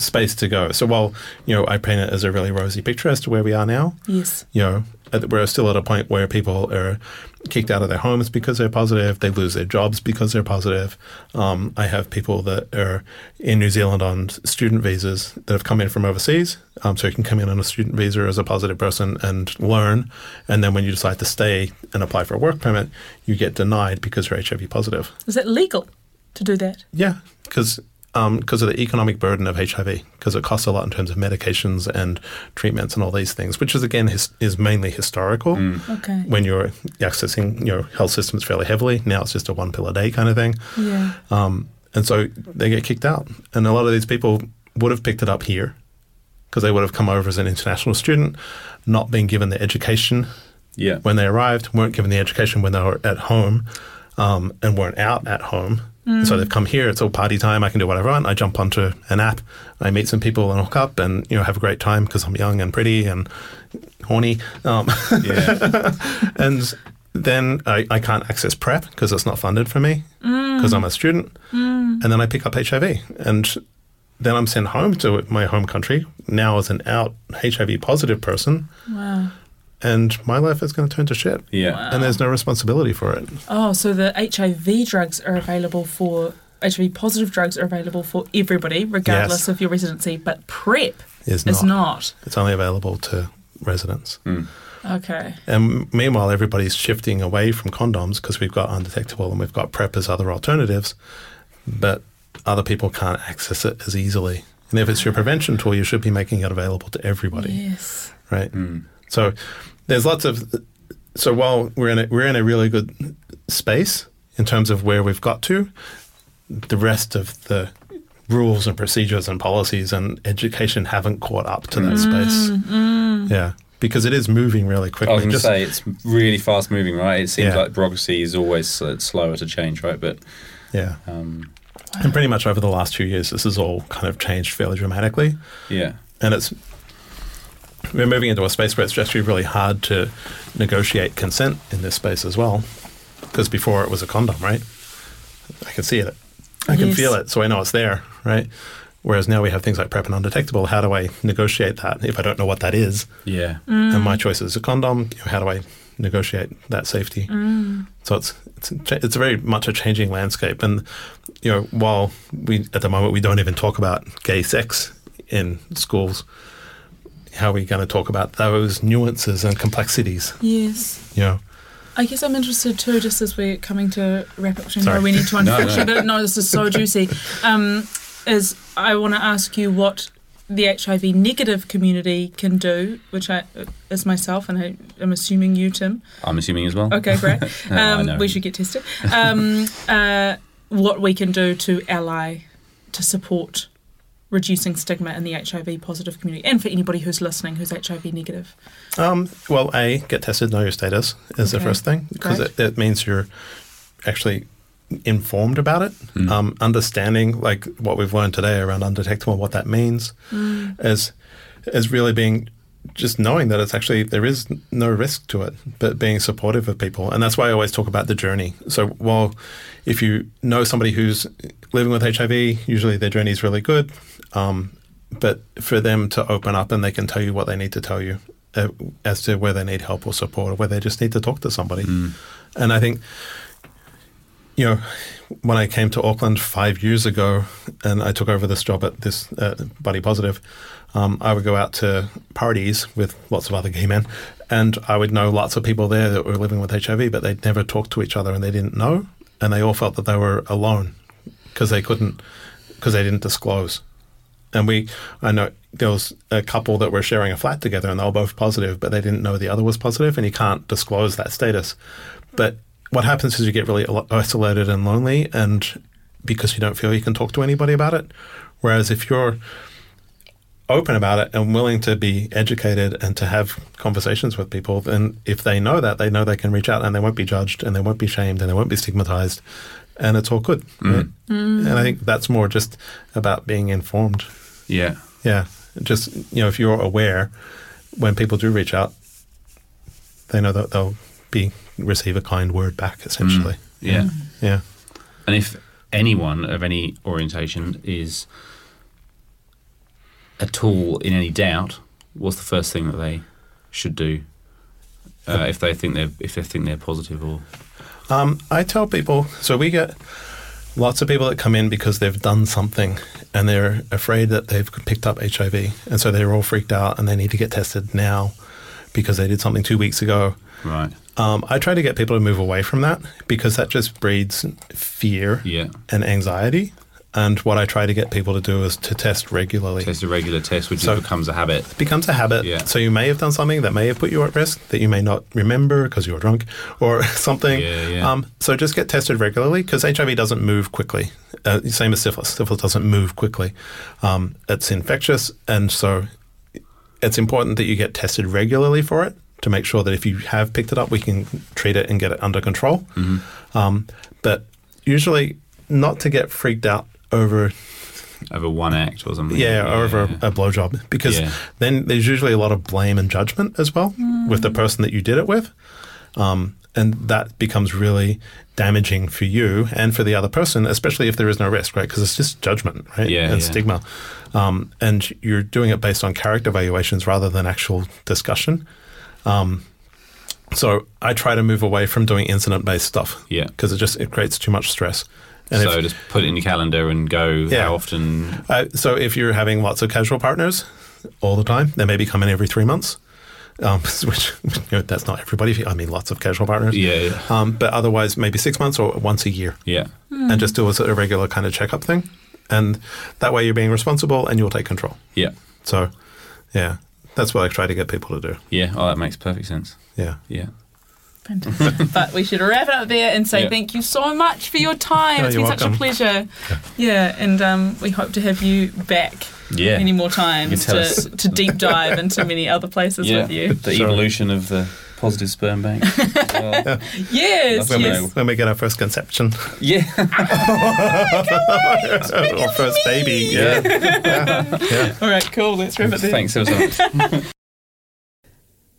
space to go. So while you know I paint it as a really rosy picture as to where we are now, Yes. you know we're still at a point where people are kicked out of their homes because they're positive. They lose their jobs because they're positive. Um, I have people that are in New Zealand on student visas that have come in from overseas. Um, so you can come in on a student visa as a positive person and learn. And then when you decide to stay and apply for a work permit, you get denied because you're HIV positive. Is it legal to do that? Yeah, because because of the economic burden of HIV, because it costs a lot in terms of medications and treatments and all these things, which is again his, is mainly historical. Okay. When you're accessing your health systems fairly heavily, now it's just a one pill a day kind of thing, Yeah. um, and so they get kicked out. And a lot of these people would have picked it up here because they would have come over as an international student, not been given the education Yeah. when they arrived, weren't given the education when they were at home, um, and weren't out at home. And So they've come here. It's all party time. I can do whatever I want. I jump onto an app. I meet some people and hook up, and you know have a great time because I'm young and pretty and horny. Um, Yeah. *laughs* and then I, I can't access PrEP because it's not funded for me mm. because I'm a student. Mm. And then I pick up HIV, and then I'm sent home to my home country now as an out HIV positive person, Wow. And my life is going to turn to shit. Yeah. And there's no responsibility for it. Oh, so the HIV drugs are available for HIV positive drugs are available for everybody, regardless Yes. of your residency, but PrEP Is is not. not. It's only available to residents. Hmm. Okay. And meanwhile, everybody's shifting away from condoms because we've got undetectable and we've got PrEP as other alternatives, but other people can't access it as easily. And if it's your prevention tool, you should be making it available to everybody, Yes. right? Hmm. So there's lots of. So while we're in a, we're in a really good space in terms of where we've got to, the rest of the rules and procedures and policies and education haven't caught up to that space. Yeah, because it is moving really I quickly. was going to say it's really fast moving, right? It seems Yeah. like bureaucracy is always uh, slower to change, right? But yeah. um, And pretty much over the last few years, this has all kind of changed fairly dramatically. yeah, And it's we're moving into a space where it's actually really hard to negotiate consent in this space as well. Because before it was a condom, right? I can see it. I can Yes. feel it, so I know it's there, right? Whereas now we have things like PrEP and undetectable. How do I negotiate that if I don't know what that is? yeah, And my mm. choice is a condom. How do I negotiate that safety? Mm. So it's it's it's very much a changing landscape. And you know, while we at the moment we don't even talk about gay sex in schools, how are we going to talk about those nuances and complexities? Yes. You know, I guess I'm interested too, just as we're coming to wrap up, which know Sorry. we need to *laughs* No, no. unfortunately, but no, this is so juicy. Um, is I want to ask you what the HIV negative community can do, which I is myself, and I am assuming you, Tim. I'm assuming as well. Okay, great. *laughs* No, Um, know. we should get tested. Um, *laughs* uh, what we can do to ally to support reducing stigma in the HIV positive community, and for anybody who's listening who's HIV negative. um, well, a get tested, know your status is the first thing because it, it means you're actually informed about it, um, understanding like what we've learned today around undetectable, what that means, as as really being just knowing that it's actually there is no risk to it, but being supportive of people, and that's why I always talk about the journey. So while if you know somebody who's living with HIV, usually their journey is really good, um, but for them to open up and they can tell you what they need to tell you uh, as to where they need help or support, or where they just need to talk to somebody, and I think you know, when I came to Auckland five years ago and I took over this job at this uh, Body Positive, um, I would go out to parties with lots of other gay men and I would know lots of people there that were living with HIV, but they'd never talked to each other and they didn't know. And they all felt that they were alone because they couldn't, because they didn't disclose. And we, I know there was a couple that were sharing a flat together and they were both positive, but they didn't know the other was positive and you can't disclose that status. But what happens is you get really isolated and lonely, and because you don't feel you can talk to anybody about it. Whereas if you're open about it and willing to be educated and to have conversations with people, then if they know that, they know they can reach out and they won't be judged and they won't be shamed and they won't be stigmatized, and it's all good. Right? Mm. And I think that's more just about being informed. Yeah. Yeah. Just, you know, if you're aware when people do reach out, they know that they'll be receive a kind word back essentially. Mm. Yeah. Yeah. And if anyone of any orientation is at all in any doubt, what's the first thing that they should do uh, if they think they're if they think they're positive or Um, I tell people, so we get lots of people that come in because they've done something and they're afraid that they've picked up HIV. And so they're all freaked out and they need to get tested now because they did something two weeks ago. right? Um, I try to get people to move away from that because that just breeds fear Yeah. and anxiety. And what I try to get people to do is to test regularly. Test a regular test, which So- becomes a habit. It becomes a habit. Yeah. So you may have done something that may have put you at risk that you may not remember because you were drunk or *laughs* something. Yeah, yeah. Um, so just get tested regularly because HIV doesn't move quickly. Uh, same as syphilis. Syphilis doesn't move quickly. Um, it's infectious, and so it's important that you get tested regularly for it to make sure that if you have picked it up, we can treat it and get it under control. Mm-hmm. Um, but usually, not to get freaked out over Over one act or something. yeah, or over a, a blowjob because Yeah. then there's usually a lot of blame and judgment as well with the person that you did it with. Um, and that becomes really damaging for you and for the other person, especially if there is no risk, right? Because it's just judgment, right? Yeah, and yeah. stigma. Um, and you're doing it based on character evaluations rather than actual discussion. Um, so I try to move away from doing incident based stuff. Yeah. Because it just it creates too much stress. And so if- just put it in your calendar and go Yeah. how often. uh, so if you're having lots of casual partners all the time, they maybe come in every three months. Um, *laughs* which you know, that's not everybody. I mean, lots of casual partners. Yeah, yeah. Um, but otherwise, maybe six months or once a year, Yeah. and just do a, sort of regular kind of checkup thing. And that way, you're being responsible and you'll take control. Yeah. So, yeah, that's what I try to get people to do. Yeah. Oh, that makes perfect sense. Yeah. Yeah. Fantastic. *laughs* but we should wrap it up there and say Yeah. thank you so much for your time. Oh, it's you're been such a pleasure. Yeah, and um, we hope to have you back Yeah. many more times to, us. to deep dive into many other places yeah. with you. The Sure. evolution of the positive sperm bank. Well, *laughs* Yes, When, yes. we, when we get our first conception yeah. *laughs* or first baby, yeah. yeah, yeah. All right, cool. Let's wrap it there. Thanks so much.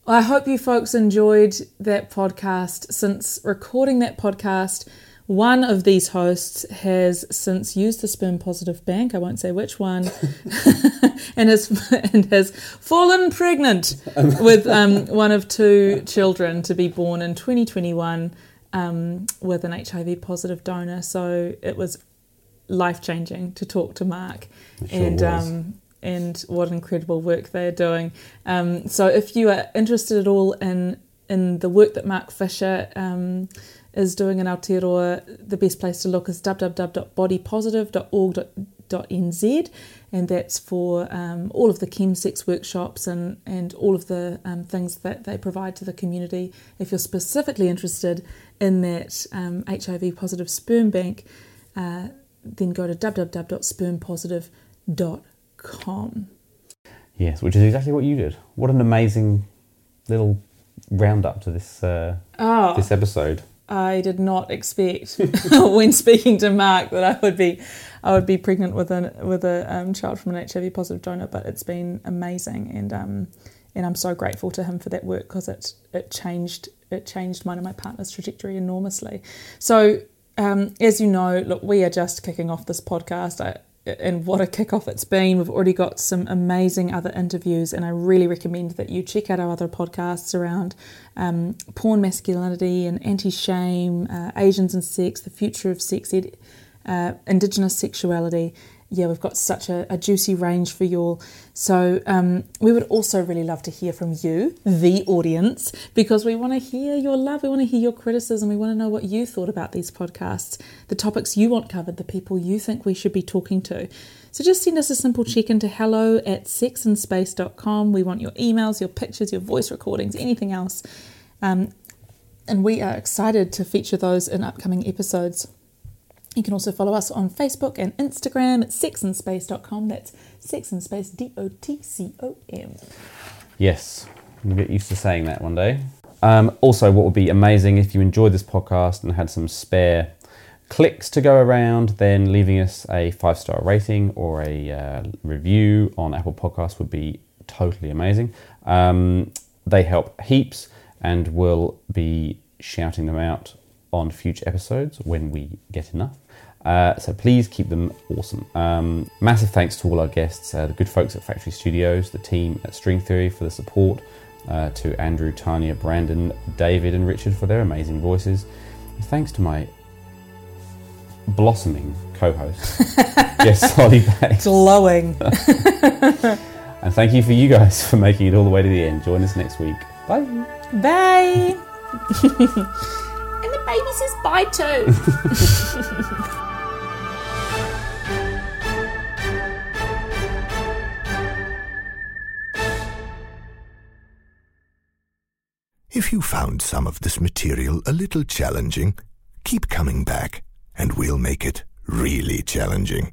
I hope you folks enjoyed that podcast. Since recording that podcast, one of these hosts has since used the sperm positive bank. I won't say which one, *laughs* *laughs* and has and has fallen pregnant with um, one of two children to be born in 2021 um, with an HIV positive donor. So it was life changing to talk to Mark, sure and um, and what incredible work they're doing. Um, so if you are interested at all in in the work that Mark Fisher um, is doing in Aotearoa, the best place to look is www.bodypositive.org.nz and that's for um, all of the chemsex workshops and, and all of the um, things that they provide to the community. If you're specifically interested in that um, HIV positive sperm bank, uh, then go to www.spermpositive.com. Yes, which is exactly what you did. What an amazing little roundup to this uh, Oh. this episode. I did not expect *laughs* when speaking to Mark that I would be I would be pregnant with a with a um, child from an HIV positive donor, but it's been amazing and um, and I'm so grateful to him for that work because it it changed it changed mine and my partner's trajectory enormously. So um, as you know, look, we are just kicking off this podcast. I, and what a kickoff it's been. We've already got some amazing other interviews, and I really recommend that you check out our other podcasts around um, porn masculinity and anti shame, uh, Asians and sex, the future of sex ed, uh, Indigenous sexuality, yeah, we've got such a, a juicy range for you all. So um, we would also really love to hear from you, the audience, because we want to hear your love, we want to hear your criticism, we want to know what you thought about these podcasts, the topics you want covered, the people you think we should be talking to. So just send us a simple check into hello at sexinspace.com. We want your emails, your pictures, your voice recordings, anything else. Um, and we are excited to feature those in upcoming episodes. You can also follow us on Facebook and Instagram at sexinspace.com. That's sex in space, D O T C O M. Yes, we'll get used to saying that one day. Um, also, what would be amazing if you enjoyed this podcast and had some spare clicks to go around, then leaving us a five star rating or a uh, review on Apple Podcasts would be totally amazing. Um, they help heaps and we'll be shouting them out on future episodes when we get enough. Uh, so please keep them awesome. Um, massive thanks to all our guests, uh, the good folks at Factory Studios, the team at String Theory for the support, uh, to Andrew, Tanya, Brandon, David, and Richard for their amazing voices. And thanks to my blossoming co-host, *laughs* yes, Solly Bates. Glowing. *laughs* *laughs* and thank you for you guys for making it all the way to the end. Join us next week. Bye. Bye. And the baby says bye too. *laughs* If you found some of this material a little challenging, keep coming back, and we'll make it really challenging.